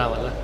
perawat lah.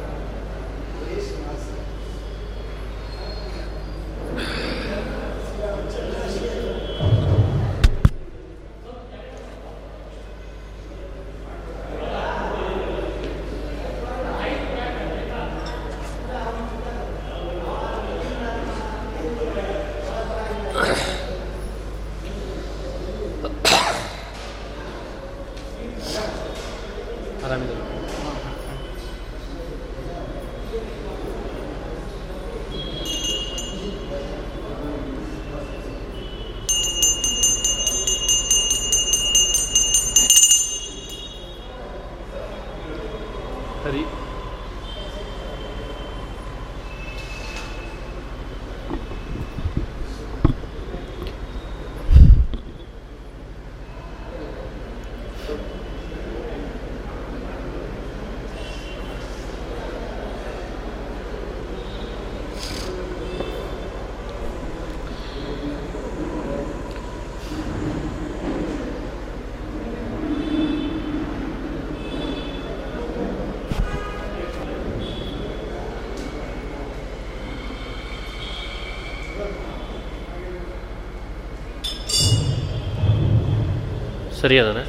ಸರಿ ಅದಾನೆ.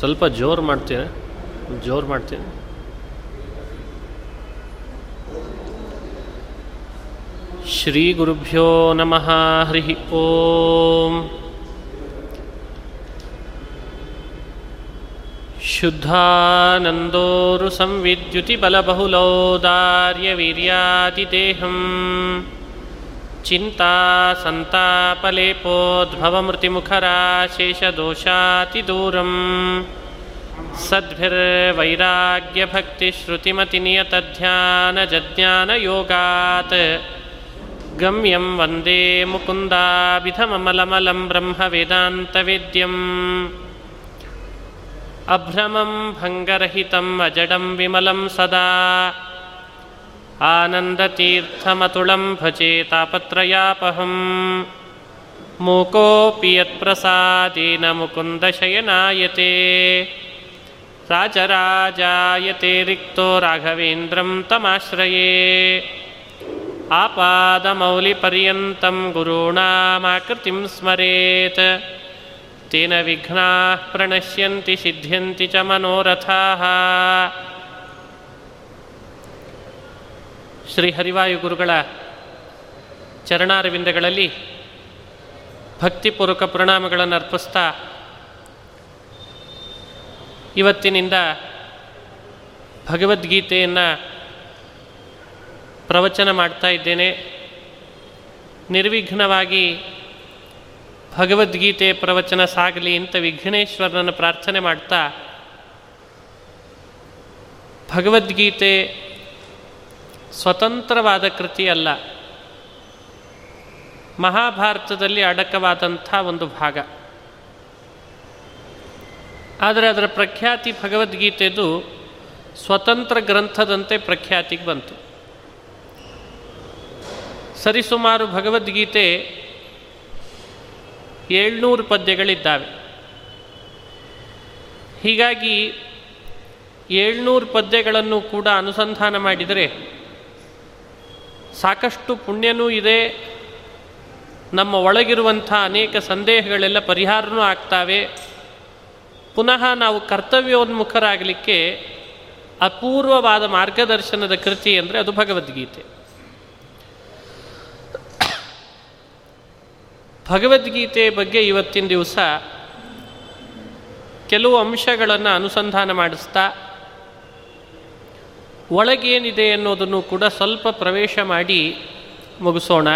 ಸ್ವಲ್ಪ ಜೋರು ಮಾಡ್ತೀನಿ ಜೋರು ಮಾಡ್ತೀನಿ. ಶ್ರೀ ಗುರುಭ್ಯೋ ನಮಃ ಹರಿ ಓಂ. शुद्धानन्दोरु संविद्युतिबलबहुलौदार्यवीर्यातिदेहम् चिन्ता सन्तापलेपोद्भवमृतिमुखराशेषदोषातिदूरम् सद्भिर्वैराग्यभक्तिश्रुतिमतिनियतध्यानजज्ञानयोगात् गम्यं वन्दे मुकुन्दाभिधममलमलं ब्रह्मवेदान्तवेद्यम् अभ्रमं भङ्गरहितम् अजडं विमलं सदा। आनन्दतीर्थमतुलं भजे तापत्रयापहम्। मूकोऽपि यत्प्रसादेन मुकुन्दशयनायते राजराजायते रिक्तो राघवेन्द्रं तमाश्रये। आपादमौलिपर्यन्तं गुरूणामाकृतिं स्मरेत् तेन विघ्नाः प्रणश्यन्ति सिद्ध्यन्ति च मनोरथाः ಶ್ರೀ ಹರಿವಾಯು ಗುರುಗಳ ಚರಣಾರವಿಂದಗಳಲ್ಲಿ ಭಕ್ತಿಪೂರ್ವಕ ಪ್ರಣಾಮಗಳನ್ನು ಅರ್ಪಿಸ್ತಾ ಇವತ್ತಿನಿಂದ ಭಗವದ್ಗೀತೆಯನ್ನು ಪ್ರವಚನ ಮಾಡ್ತಾ ಇದ್ದೇನೆ ನಿರ್ವಿಘ್ನವಾಗಿ ಭಗವದ್ಗೀತೆ ಪ್ರವಚನ ಸಾಗಲಿ ಅಂತ ವಿಘ್ನೇಶ್ವರನನ್ನು ಪ್ರಾರ್ಥನೆ ಮಾಡ್ತಾ ಭಗವದ್ಗೀತೆ ಸ್ವತಂತ್ರವಾದ ಕೃತಿ ಅಲ್ಲ. ಮಹಾಭಾರತದಲ್ಲಿ ಅಡಕವಾದಂಥ ಒಂದು ಭಾಗ. ಆದರೆ ಅದರ ಪ್ರಖ್ಯಾತಿ ಭಗವದ್ಗೀತೆದು ಸ್ವತಂತ್ರ ಗ್ರಂಥದಂತೆ ಪ್ರಖ್ಯಾತಿಗೆ ಬಂತು. ಸರಿಸುಮಾರು ಭಗವದ್ಗೀತೆ ಏಳ್ನೂರು ಪದ್ಯಗಳಿದ್ದಾವೆ. ಹೀಗಾಗಿ ಏಳ್ನೂರು ಪದ್ಯಗಳನ್ನು ಕೂಡ ಅನುಸಂಧಾನ ಮಾಡಿದರೆ ಸಾಕಷ್ಟು ಪುಣ್ಯನೂ ಇದೆ, ನಮ್ಮ ಒಳಗಿರುವಂಥ ಅನೇಕ ಸಂದೇಹಗಳೆಲ್ಲ ಪರಿಹಾರನೂ ಆಗ್ತಾವೆ. ಪುನಃ ನಾವು ಕರ್ತವ್ಯೋನ್ಮುಖರಾಗಲಿಕ್ಕೆ ಅಪೂರ್ವವಾದ ಮಾರ್ಗದರ್ಶನದ ಕೃತಿ ಅಂದರೆ ಅದು ಭಗವದ್ಗೀತೆ. ಭಗವದ್ಗೀತೆ ಬಗ್ಗೆ ಇವತ್ತಿನ ದಿವಸ ಕೆಲವು ಅಂಶಗಳನ್ನು ಅನುಸಂಧಾನ ಮಾಡಿಸ್ತಾ, ಒಳಗೇನಿದೆ ಅನ್ನೋದನ್ನು ಕೂಡ ಸ್ವಲ್ಪ ಪ್ರವೇಶ ಮಾಡಿ ಮುಗಿಸೋಣ.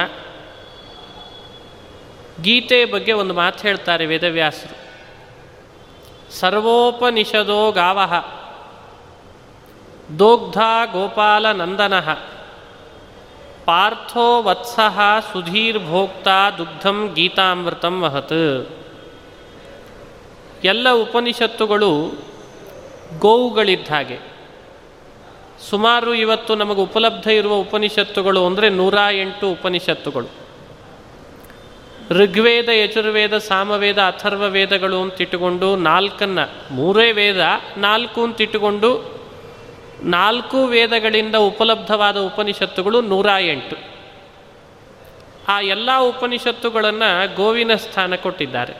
ಗೀತೆ ಬಗ್ಗೆ ಒಂದು ಮಾತು ಹೇಳ್ತಾರೆ ವೇದವ್ಯಾಸರು. ಸರ್ವೋಪನಿಷದೋ ಗಾವಹ ದೋಗ್ಧ ಗೋಪಾಲ ನಂದನ ಪಾರ್ಥೋ ವತ್ಸ ಸುಧೀರ್ಭೋಕ್ತ ದುಗ್ಧಂ ಗೀತಾಮೃತಂ ಮಹತ್ ಎಲ್ಲ ಉಪನಿಷತ್ತುಗಳು ಗೋವುಗಳಿದ್ದ ಹಾಗೆ. ಸುಮಾರು ಇವತ್ತು ನಮಗೆ ಉಪಲಬ್ಧ ಇರುವ ಉಪನಿಷತ್ತುಗಳು ಅಂದರೆ ನೂರ ಎಂಟು ಉಪನಿಷತ್ತುಗಳು. ಋಗ್ವೇದ, ಯಜುರ್ವೇದ, ಸಾಮವೇದ ಅಥರ್ವ ವೇದಗಳು ಅಂತಿಟ್ಟುಕೊಂಡು ನಾಲ್ಕನ್ನು, ಮೂರೇ ವೇದ ನಾಲ್ಕು ಅಂತಿಟ್ಟುಕೊಂಡು ನಾಲ್ಕು ವೇದಗಳಿಂದ ಉಪಲಬ್ಧವಾದ ಉಪನಿಷತ್ತುಗಳು ನೂರ ಎಂಟು. ಆ ಎಲ್ಲ ಉಪನಿಷತ್ತುಗಳನ್ನು ಗೋವಿನ ಸ್ಥಾನ ಕೊಟ್ಟಿದ್ದಾರೆ.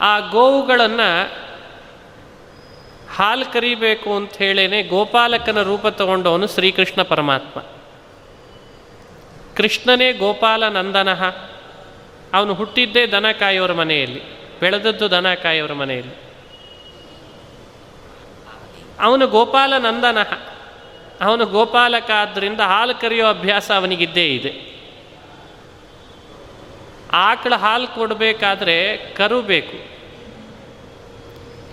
ಆ ಗೋವುಗಳನ್ನು ಹಾಲು ಕರಿಬೇಕು ಅಂತ ಹೇಳೇನೆ ಗೋಪಾಲಕನ ರೂಪ ತಗೊಂಡವನು ಶ್ರೀಕೃಷ್ಣ ಪರಮಾತ್ಮ. ಕೃಷ್ಣನೇ ಗೋಪಾಲ ನಂದನಃ. ಅವನು ಹುಟ್ಟಿದ್ದೇ ದನ ಮನೆಯಲ್ಲಿ, ಬೆಳೆದದ್ದು ದನ ಕಾಯೋರ ಮನೆಯಲ್ಲಿ. ಅವನು ಗೋಪಾಲ ನಂದನ ಅವನು ಗೋಪಾಲಕ ಆದ್ದರಿಂದ ಹಾಲು ಕರೆಯೋ ಅಭ್ಯಾಸ ಅವನಿಗಿದ್ದೇ ಇದೆ. ಆಕಳ ಹಾಲು ಕೊಡಬೇಕಾದ್ರೆ ಕರು ಬೇಕು.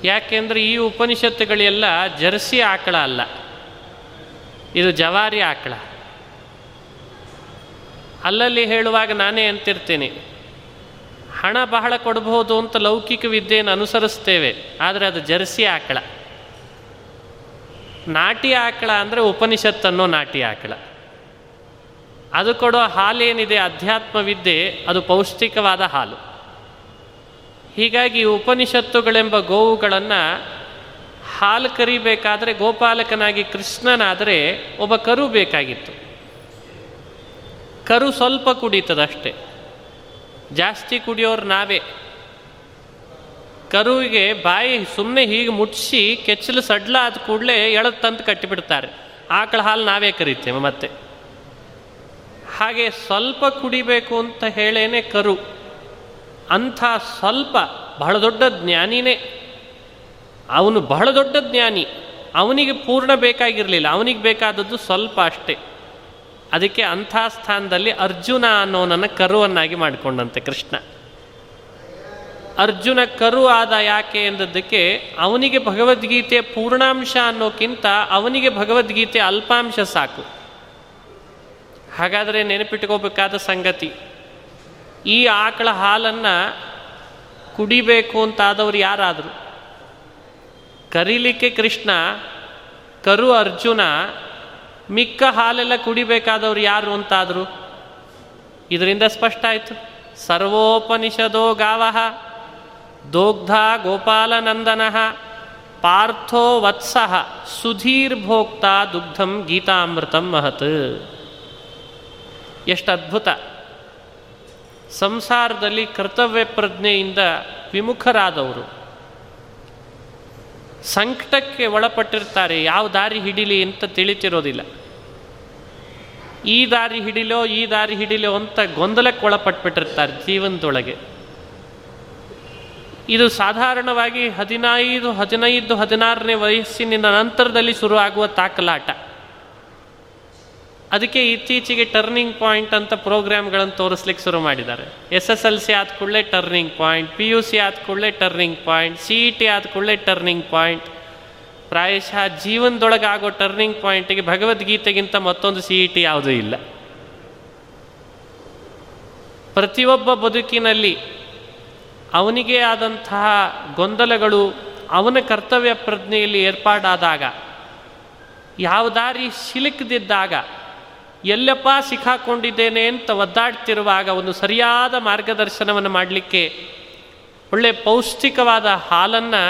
ಯಾಕೆಂದರೆ ಈ ಉಪನಿಷತ್ತುಗಳೆಲ್ಲ ಜರ್ಸಿ ಆಕಳ ಅಲ್ಲ. ಇದು ಜವಾರಿ ಆಕಳ. ಅಲ್ಲಲ್ಲಿ ಹೇಳುವಾಗ ನಾನೇ ಅಂತಿರ್ತೀನಿ. ಹಣ ಬಹಳ ಕೊಡಬಹುದು ಅಂತ ಲೌಕಿಕ ವಿದ್ಯೆಯನ್ನು ಅನುಸರಿಸ್ತೇವೆ, ಆದರೆ ಅದು ಜರ್ಸಿ ಆಕಳ. ನಾಟಿ ಆಕಳ ಅಂದರೆ ಉಪನಿಷತ್ತನ್ನೋ ನಾಟಿ ಆಕಳ. ಅದು ಕೊಡೋ ಹಾಲೇನಿದೆ ಅಧ್ಯಾತ್ಮ ವಿದ್ಯೆ ಅದು ಪೌಷ್ಟಿಕವಾದ ಹಾಲು. ಹೀಗಾಗಿ ಉಪನಿಷತ್ತುಗಳೆಂಬ ಗೋವುಗಳನ್ನು ಹಾಲು ಕರಿಬೇಕಾದ್ರೆ ಗೋಪಾಲಕನಾಗಿ ಕೃಷ್ಣನಾದರೆ ಒಬ್ಬ ಕರು ಬೇಕಾಗಿತ್ತು. ಕರು ಸ್ವಲ್ಪ ಕುಡಿತದಷ್ಟೇ. ಜಾಸ್ತಿ ಕುಡಿಯೋರು ನಾವೇ. ಕರುವಿಗೆ ಬಾಯಿ ಸುಮ್ಮನೆ ಹೀಗೆ ಮುಟ್ಟಿಸಿ ಕೆಚ್ಚಲು ಸಡ್ಲ ಆದ ಕೂಡಲೇ ಎಳೆದು ತಂದು ಕಟ್ಟಿಬಿಡ್ತಾರೆ. ಆಕಳ ಹಾಲು ನಾವೇ ಕರಿತೇವೆ ಮತ್ತೆ. ಹಾಗೆ ಸ್ವಲ್ಪ ಕುಡಿಬೇಕು ಅಂತ ಹೇಳೇನೆ ಕರು. ಅಂಥ ಸ್ವಲ್ಪ ಬಹಳ ದೊಡ್ಡ ಜ್ಞಾನಿನೇ. ಅವನು ಬಹಳ ದೊಡ್ಡ ಜ್ಞಾನಿ. ಅವನಿಗೆ ಪೂರ್ಣ ಬೇಕಾಗಿರಲಿಲ್ಲ. ಅವನಿಗೆ ಬೇಕಾದದ್ದು ಸ್ವಲ್ಪ ಅಷ್ಟೇ. ಅದಕ್ಕೆ ಅಂಥ ಸ್ಥಾನದಲ್ಲಿ ಅರ್ಜುನ ಅನ್ನೋನನ್ನು ಕರುವನ್ನಾಗಿ ಮಾಡಿಕೊಂಡಂತೆ ಕೃಷ್ಣ. ಅರ್ಜುನ ಕರು ಆದ ಯಾಕೆ ಎಂದದ್ದಕ್ಕೆ, ಅವನಿಗೆ ಭಗವದ್ಗೀತೆ ಪೂರ್ಣಾಂಶ ಅನ್ನೋಕ್ಕಿಂತ ಅವನಿಗೆ ಭಗವದ್ಗೀತೆ ಅಲ್ಪಾಂಶ ಸಾಕು. ಹಾಗಾದರೆ ನೆನಪಿಟ್ಕೋಬೇಕಾದ ಸಂಗತಿ, ಈ ಆಕಳ ಹಾಲನ್ನು ಕುಡಿಬೇಕು ಅಂತಾದವರು ಯಾರಾದರು? ಕರೀಲಿಕ್ಕೆ ಕೃಷ್ಣ, ಕರು ಅರ್ಜುನ, ಮಿಕ್ಕ ಹಾಲೆಲ್ಲ ಕುಡಿಬೇಕಾದವ್ರು ಯಾರು ಅಂತಾದರು? ಇದರಿಂದ ಸ್ಪಷ್ಟ ಆಯಿತು. ಸರ್ವೋಪನಿಷದೋ ಗಾವಃ. ದೋಗ್ಧ ಗೋಪಾಲನಂದನ ಪಾರ್ಥೋ ವತ್ಸಃ ಸುಧೀರ್ಭೋಕ್ತ ದುಗ್ಧಂ ಗೀತಾಮೃತಂ ಮಹತ್. ಎಷ್ಟು ಅದ್ಭುತ. ಸಂಸಾರದಲ್ಲಿ ಕರ್ತವ್ಯ ಪ್ರಜ್ಞೆಯಿಂದ ವಿಮುಖರಾದವರು. ಸಂಕಟಕ್ಕೆ ಒಳಪಟ್ಟಿರ್ತಾರೆ, ಯಾವ ದಾರಿ ಹಿಡಿಲಿ ಅಂತ ತಿಳಿತಿರೋದಿಲ್ಲ. ಈ ದಾರಿ ಹಿಡಿಲೋ, ಈ ದಾರಿ ಹಿಡಿಲೋ ಅಂತ ಗೊಂದಲಕ್ಕೆ ಒಳಪಟ್ಬಿಟ್ಟಿರ್ತಾರೆ ಜೀವನದೊಳಗೆ. ಇದು ಸಾಧಾರಣವಾಗಿ ಹದಿನೈದು ಹದಿನೈದು, ಹದಿನಾರನೇ ವಯಸ್ಸಿನ ನಂತರದಲ್ಲಿ ಶುರುವಾಗುವ ತಾಕಲಾಟ. ಅದಕ್ಕೆ ಇತ್ತೀಚೆಗೆ ಟರ್ನಿಂಗ್ ಪಾಯಿಂಟ್ ಅಂತ ಪ್ರೋಗ್ರಾಮ್ಗಳನ್ನು ತೋರಿಸ್ಲಿಕ್ಕೆ ಶುರು ಮಾಡಿದ್ದಾರೆ. ಎಸ್ ಎಸ್ ಎಲ್ ಸಿ ಆದ ಕೂಡಲೇ turning point P U C ಆದ ಕೂಡಲೇ turning point C E T ಆದ ಕೂಡಲೇ ಟರ್ನಿಂಗ್ ಪಾಯಿಂಟ್ ಪ್ರಾಯಶಃ ಜೀವನದೊಳಗೆ ಆಗೋ ಟರ್ನಿಂಗ್ ಪಾಯಿಂಟಿಗೆ ಭಗವದ್ಗೀತೆಗಿಂತ ಮತ್ತೊಂದು ಸಿ ಇ ಟಿ ಯಾವುದೂ ಇಲ್ಲ. ಪ್ರತಿಯೊಬ್ಬ ಬದುಕಿನಲ್ಲಿ ಅವನಿಗೇ ಆದಂತಹ ಗೊಂದಲಗಳು ಅವನ ಕರ್ತವ್ಯ ಪ್ರಜ್ಞೆಯಲ್ಲಿ ಏರ್ಪಾಡಾದಾಗ, ಯಾವ ದಾರಿ ಸಿಲುಕದಿದ್ದಾಗ ಎಲ್ಲಪ್ಪ ಸಿಕ್ಕಾಕೊಂಡಿದ್ದೇನೆ ಅಂತ ಒದ್ದಾಡ್ತಿರುವಾಗ ಒಂದು ಸರಿಯಾದ ಮಾರ್ಗದರ್ಶನವನ್ನು ಮಾಡಲಿಕ್ಕೆ ಒಳ್ಳೆ ಪೌಷ್ಟಿಕವಾದ ಹಾಲನ್ನು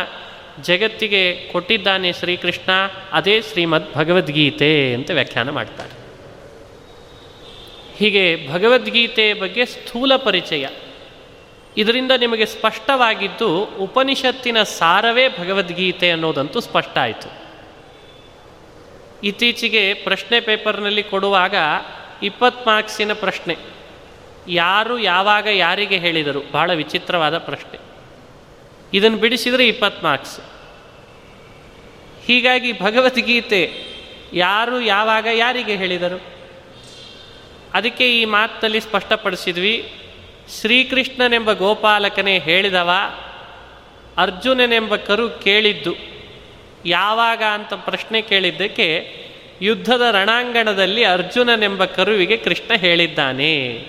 ಜಗತ್ತಿಗೆ ಕೊಟ್ಟಿದ್ದಾನೆ ಶ್ರೀಕೃಷ್ಣ, ಅದೇ ಶ್ರೀಮದ್ ಭಗವದ್ಗೀತೆ ಅಂತ ವ್ಯಾಖ್ಯಾನ ಮಾಡ್ತಾರೆ. ಹೀಗೆ ಭಗವದ್ಗೀತೆ ಬಗ್ಗೆ ಸ್ಥೂಲ ಪರಿಚಯ. ಇದರಿಂದ ನಿಮಗೆ ಸ್ಪಷ್ಟವಾಗಿದ್ದು ಉಪನಿಷತ್ತಿನ ಸಾರವೇ ಭಗವದ್ಗೀತೆ ಅನ್ನೋದಂತೂ ಸ್ಪಷ್ಟ ಆಯಿತು. ಇತ್ತೀಚೆಗೆ ಪ್ರಶ್ನೆ ಪೇಪರ್ನಲ್ಲಿ ಕೊಡುವಾಗ ಇಪ್ಪತ್ತು ಮಾರ್ಕ್ಸಿನ ಪ್ರಶ್ನೆ. ಯಾರು ಯಾವಾಗ ಯಾರಿಗೆ ಹೇಳಿದರು? ಬಹಳ ವಿಚಿತ್ರವಾದ ಪ್ರಶ್ನೆ. ಇದನ್ನು ಬಿಡಿಸಿದರೆ ಇಪ್ಪತ್ತು ಮಾರ್ಕ್ಸ್. ಹೀಗಾಗಿ ಭಗವದ್ಗೀತೆ ಯಾರು ಯಾವಾಗ ಯಾರಿಗೆ ಹೇಳಿದರು? ಅದಕ್ಕೆ ಈ ಮಾತಿನಲ್ಲಿ ಸ್ಪಷ್ಟಪಡಿಸಿದ್ವಿ. ಶ್ರೀಕೃಷ್ಣನೆಂಬ ಗೋಪಾಲಕನೇ ಹೇಳಿದವ, ಅರ್ಜುನನೆಂಬ ಕರು ಕೇಳಿದ್ದು. ಯಾವಾಗ ಅಂತ ಪ್ರಶ್ನೆ ಕೇಳಿದ್ದಕ್ಕೆ ಯುದ್ಧದ ರಣಾಂಗಣದಲ್ಲಿ ಅರ್ಜುನನೆಂಬ ಕರುವಿಗೆ ಕೃಷ್ಣ ಹೇಳಿದ್ದಾನೆ.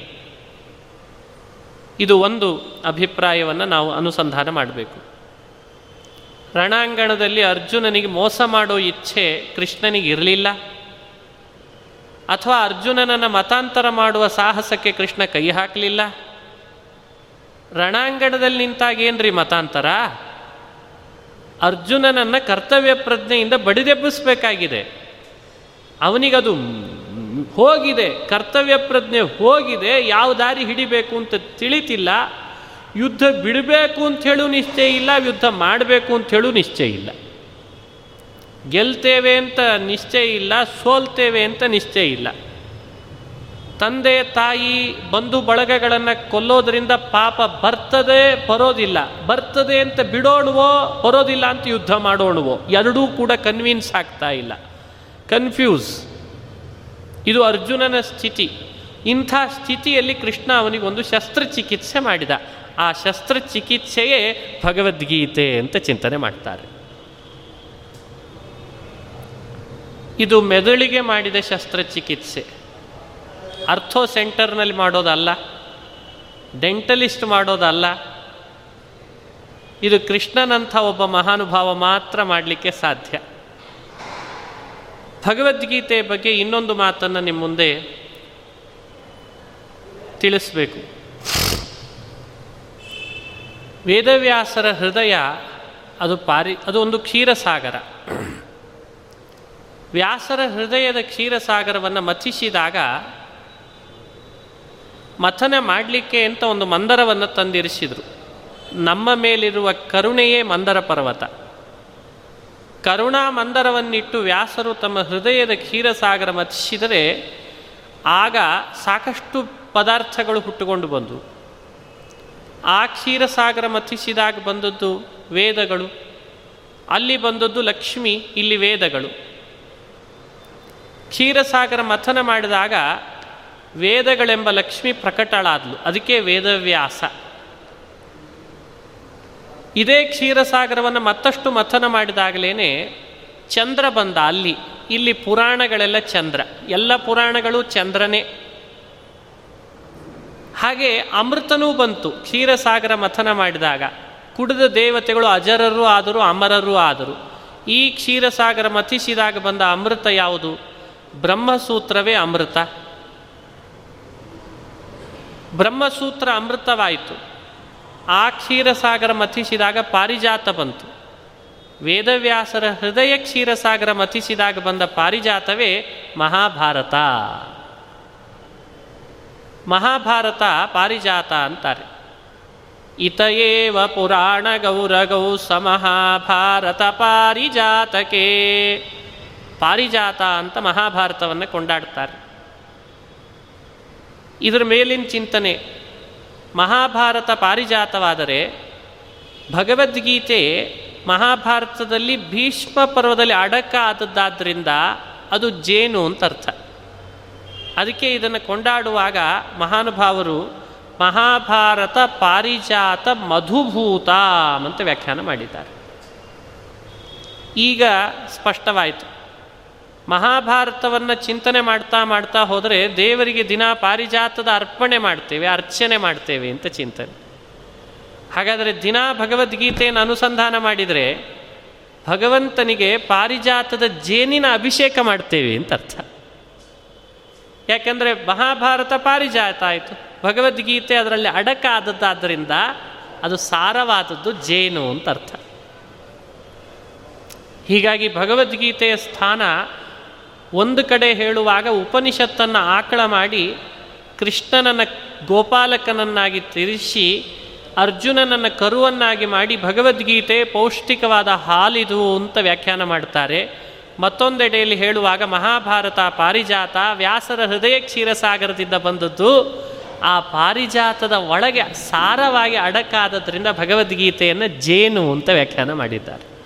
ಇದು ಒಂದು ಅಭಿಪ್ರಾಯವನ್ನು ನಾವು ಅನುಸಂಧಾನ ಮಾಡಬೇಕು. ರಣಾಂಗಣದಲ್ಲಿ ಅರ್ಜುನನಿಗೆ ಮೋಸ ಮಾಡೋ ಇಚ್ಛೆ ಕೃಷ್ಣನಿಗೆ ಇರಲಿಲ್ಲ. ಅಥವಾ ಅರ್ಜುನನನ್ನು ಮತಾಂತರ ಮಾಡುವ ಸಾಹಸಕ್ಕೆ ಕೃಷ್ಣ ಕೈ ಹಾಕಲಿಲ್ಲ. ರಣಾಂಗಣದಲ್ಲಿ ನಿಂತಾಗ ಏನ್ರಿ ಮತಾಂತರ? ಅರ್ಜುನನನ್ನು ಕರ್ತವ್ಯ ಪ್ರಜ್ಞೆಯಿಂದ ಬಡಿದೆಬ್ಬಿಸ್ಬೇಕಾಗಿದೆ. ಅವನಿಗದು ಹೋಗಿದೆ, ಕರ್ತವ್ಯ ಪ್ರಜ್ಞೆ ಹೋಗಿದೆ, ಯಾವ ದಾರಿ ಹಿಡಿಬೇಕು ಅಂತ ತಿಳಿತಿಲ್ಲ. ಯುದ್ಧ ಬಿಡಬೇಕು ಅಂತ ಹೇಳು ನಿಶ್ಚಯ ಇಲ್ಲ, ಯುದ್ಧ ಮಾಡಬೇಕು ಅಂತ ಹೇಳು ನಿಶ್ಚಯ ಇಲ್ಲ. ಗೆಲ್ತೇವೆ ಅಂತ ನಿಶ್ಚಯ ಇಲ್ಲ, ಸೋಲ್ತೇವೆ ಅಂತ ನಿಶ್ಚಯ ಇಲ್ಲ. ತಂದೆ ತಾಯಿ ಬಂಧು ಬಳಗಗಳನ್ನು ಕೊಲ್ಲೋದ್ರಿಂದ ಪಾಪ ಬರ್ತದೆ ಬರೋದಿಲ್ಲ. ಬರ್ತದೆ ಅಂತ ಬಿಡೋಣವೋ ಬರೋದಿಲ್ಲ ಅಂತ ಯುದ್ಧ ಮಾಡೋಣವೋ? ಎರಡೂ ಕೂಡ ಕನ್ವಿನ್ಸ್ ಆಗ್ತಾ ಇಲ್ಲ. ಕನ್ಫ್ಯೂಸ್ ಇದು ಅರ್ಜುನನ ಸ್ಥಿತಿ. ಇಂಥ ಸ್ಥಿತಿಯಲ್ಲಿ ಕೃಷ್ಣ ಅವನಿಗೊಂದು ಶಸ್ತ್ರಚಿಕಿತ್ಸೆ ಮಾಡಿದ. ಆ ಶಸ್ತ್ರಚಿಕಿತ್ಸೆಯೇ ಭಗವದ್ಗೀತೆ ಅಂತ ಚಿಂತನೆ ಮಾಡ್ತಾರೆ. ಇದು ಮೆದುಳಿಗೆ ಮಾಡಿದ ಶಸ್ತ್ರಚಿಕಿತ್ಸೆ. ಅರ್ಥೋ ಸೆಂಟರ್ನಲ್ಲಿ ಮಾಡೋದಲ್ಲ, ಡೆಂಟಲಿಸ್ಟ್ ಮಾಡೋದಲ್ಲ. ಇದು ಕೃಷ್ಣನಂಥ ಒಬ್ಬ ಮಹಾನುಭಾವ ಮಾತ್ರ ಮಾಡಲಿಕ್ಕೆ ಸಾಧ್ಯ. ಭಗವದ್ಗೀತೆ ಬಗ್ಗೆ ಇನ್ನೊಂದು ಮಾತನ್ನು ನಿಮ್ಮ ಮುಂದೆ ತಿಳಿಸ್ಬೇಕು. ವೇದವ್ಯಾಸರ ಹೃದಯ ಅದು ಪಾರಿ, ಅದು ಒಂದು ಕ್ಷೀರಸಾಗರ. ವ್ಯಾಸರ ಹೃದಯದ ಕ್ಷೀರಸಾಗರವನ್ನು ಮಥಿಸಿದಾಗ ಮಥನ ಮಾಡಲಿಕ್ಕೆ ಅಂತ ಒಂದು ಮಂದರವನ್ನು ತಂದಿರಿಸಿದರು. ನಮ್ಮ ಮೇಲಿರುವ ಕರುಣೆಯೇ ಮಂದರ ಪರ್ವತ. ಕರುಣಾ ಮಂದರವನ್ನಿಟ್ಟು ವ್ಯಾಸರು ತಮ್ಮ ಹೃದಯದ ಕ್ಷೀರಸಾಗರ ಮಥಿಸಿದರೆ ಆಗ ಸಾಕಷ್ಟು ಪದಾರ್ಥಗಳು ಹುಟ್ಟುಕೊಂಡು ಬಂದವು ಆ ಕ್ಷೀರಸಾಗರ ಮಥಿಸಿದಾಗ ಬಂದದ್ದು ವೇದಗಳು. ಅಲ್ಲಿ ಬಂದದ್ದು ಲಕ್ಷ್ಮಿ, ಇಲ್ಲಿ ವೇದಗಳು. ಕ್ಷೀರಸಾಗರ ಮಥನ ಮಾಡಿದಾಗ ವೇದಗಳೆಂಬ ಲಕ್ಷ್ಮಿ ಪ್ರಕಟಳಾದ್ಲು. ಅದಕ್ಕೆ ವೇದವ್ಯಾಸ. ಇದೇ ಕ್ಷೀರಸಾಗರವನ್ನು ಮತ್ತಷ್ಟು ಮಥನ ಮಾಡಿದಾಗಲೇ ಚಂದ್ರ ಬಂದ ಅಲ್ಲಿ. ಇಲ್ಲಿ ಪುರಾಣಗಳೆಲ್ಲ ಚಂದ್ರ. ಎಲ್ಲ ಪುರಾಣಗಳು ಚಂದ್ರನೇ. ಹಾಗೆ ಅಮೃತನೂ ಬಂತು. ಕ್ಷೀರಸಾಗರ ಮಥನ ಮಾಡಿದಾಗ. ಕುಡಿದ ದೇವತೆಗಳು ಅಜರರು ಆದರೂ ಅಮರರು ಆದರು. ಈ ಕ್ಷೀರಸಾಗರ ಮಥಿಸಿದಾಗ ಬಂದ ಅಮೃತ ಯಾವುದು? ಬ್ರಹ್ಮಸೂತ್ರವೇ ಅಮೃತ. ಬ್ರಹ್ಮಸೂತ್ರ ಅಮೃತವಾಯಿತು. ಆ ಕ್ಷೀರಸಾಗರ ಮಥಿಸಿದಾಗ ಪಾರಿಜಾತ ಬಂತು. ವೇದವ್ಯಾಸರ ಹೃದಯ ಕ್ಷೀರಸಾಗರ ಮಥಿಸಿದಾಗ ಬಂದ ಪಾರಿಜಾತವೇ ಮಹಾಭಾರತ. ಮಹಾಭಾರತ ಪಾರಿಜಾತ ಅಂತಾರೆ. ಇತಯೇವ ಪುರಾಣ ಗೌರಗೌ ಸಮಹಾಭಾರತ ಪಾರಿಜಾತಕೆ. ಪಾರಿಜಾತ ಅಂತ ಮಹಾಭಾರತವನ್ನು ಕೊಂಡಾಡ್ತಾರೆ. ಇದರ ಮೇಲಿನ ಚಿಂತನೆ. ಮಹಾಭಾರತ ಪಾರಿಜಾತವಾದರೆ ಭಗವದ್ಗೀತೆ ಮಹಾಭಾರತದಲ್ಲಿ ಭೀಷ್ಮ ಪರ್ವದಲ್ಲಿ ಅಡಕ ಆದದ್ದಾದ್ದರಿಂದ ಅದು ಜೇನು ಅಂತ ಅರ್ಥ. ಅದಕ್ಕೆ ಇದನ್ನು ಕೊಂಡಾಡುವಾಗ ಮಹಾನುಭಾವರು ಮಹಾಭಾರತ ಪಾರಿಜಾತ ಮಧುಭೂತ ಅಂತ ವ್ಯಾಖ್ಯಾನ ಮಾಡಿದ್ದಾರೆ. ಈಗ ಸ್ಪಷ್ಟವಾಯಿತು. ಮಹಾಭಾರತವನ್ನು ಚಿಂತನೆ ಮಾಡ್ತಾ ಮಾಡ್ತಾ ಹೋದರೆ ದೇವರಿಗೆ ದಿನ ಪಾರಿಜಾತದ ಅರ್ಪಣೆ ಮಾಡ್ತೇವೆ, ಅರ್ಚನೆ ಮಾಡ್ತೇವೆ ಅಂತ ಚಿಂತನೆ. ಹಾಗಾದರೆ ದಿನ ಭಗವದ್ಗೀತೆಯನ್ನು ಅನುಸಂಧಾನ ಮಾಡಿದರೆ ಭಗವಂತನಿಗೆ ಪಾರಿಜಾತದ ಜೇನಿನ ಅಭಿಷೇಕ ಮಾಡ್ತೇವೆ ಅಂತ ಅರ್ಥ. ಯಾಕೆಂದರೆ ಮಹಾಭಾರತ ಪಾರಿಜಾತ ಆಯಿತು. ಭಗವದ್ಗೀತೆ ಅದರಲ್ಲಿ ಅಡಕ ಆದದ್ದಾದ್ದರಿಂದ ಅದು ಸಾರವಾದದ್ದು ಜೇನು ಅಂತ ಅರ್ಥ. ಹೀಗಾಗಿ ಭಗವದ್ಗೀತೆಯ ಸ್ಥಾನ ಒಂದು ಕಡೆ ಹೇಳುವಾಗ ಉಪನಿಷತ್ತನ್ನು ಆಕಳ ಮಾಡಿ ಕೃಷ್ಣನನ್ನು ಗೋಪಾಲಕನನ್ನಾಗಿ ತಿರಿಸಿ ಅರ್ಜುನನನ್ನು ಕರುವನ್ನಾಗಿ ಮಾಡಿ ಭಗವದ್ಗೀತೆ ಪೌಷ್ಟಿಕವಾದ ಹಾಲಿದು ಅಂತ ವ್ಯಾಖ್ಯಾನ ಮಾಡ್ತಾರೆ ಮತ್ತೊಂದೆಡೆಯಲ್ಲಿ ಹೇಳುವಾಗ ಮಹಾಭಾರತ ಪಾರಿಜಾತ ವ್ಯಾಸರ ಹೃದಯ ಕ್ಷೀರಸಾಗರದಿಂದ ಬಂದದ್ದು. ಆ ಪಾರಿಜಾತದ ಒಳಗೆ ಸಾರವಾಗಿ ಅಡಕಾದದ್ರಿಂದ ಭಗವದ್ಗೀತೆಯನ್ನು ಜೇನು ಅಂತ ವ್ಯಾಖ್ಯಾನ ಮಾಡಿದ್ದಾರೆ.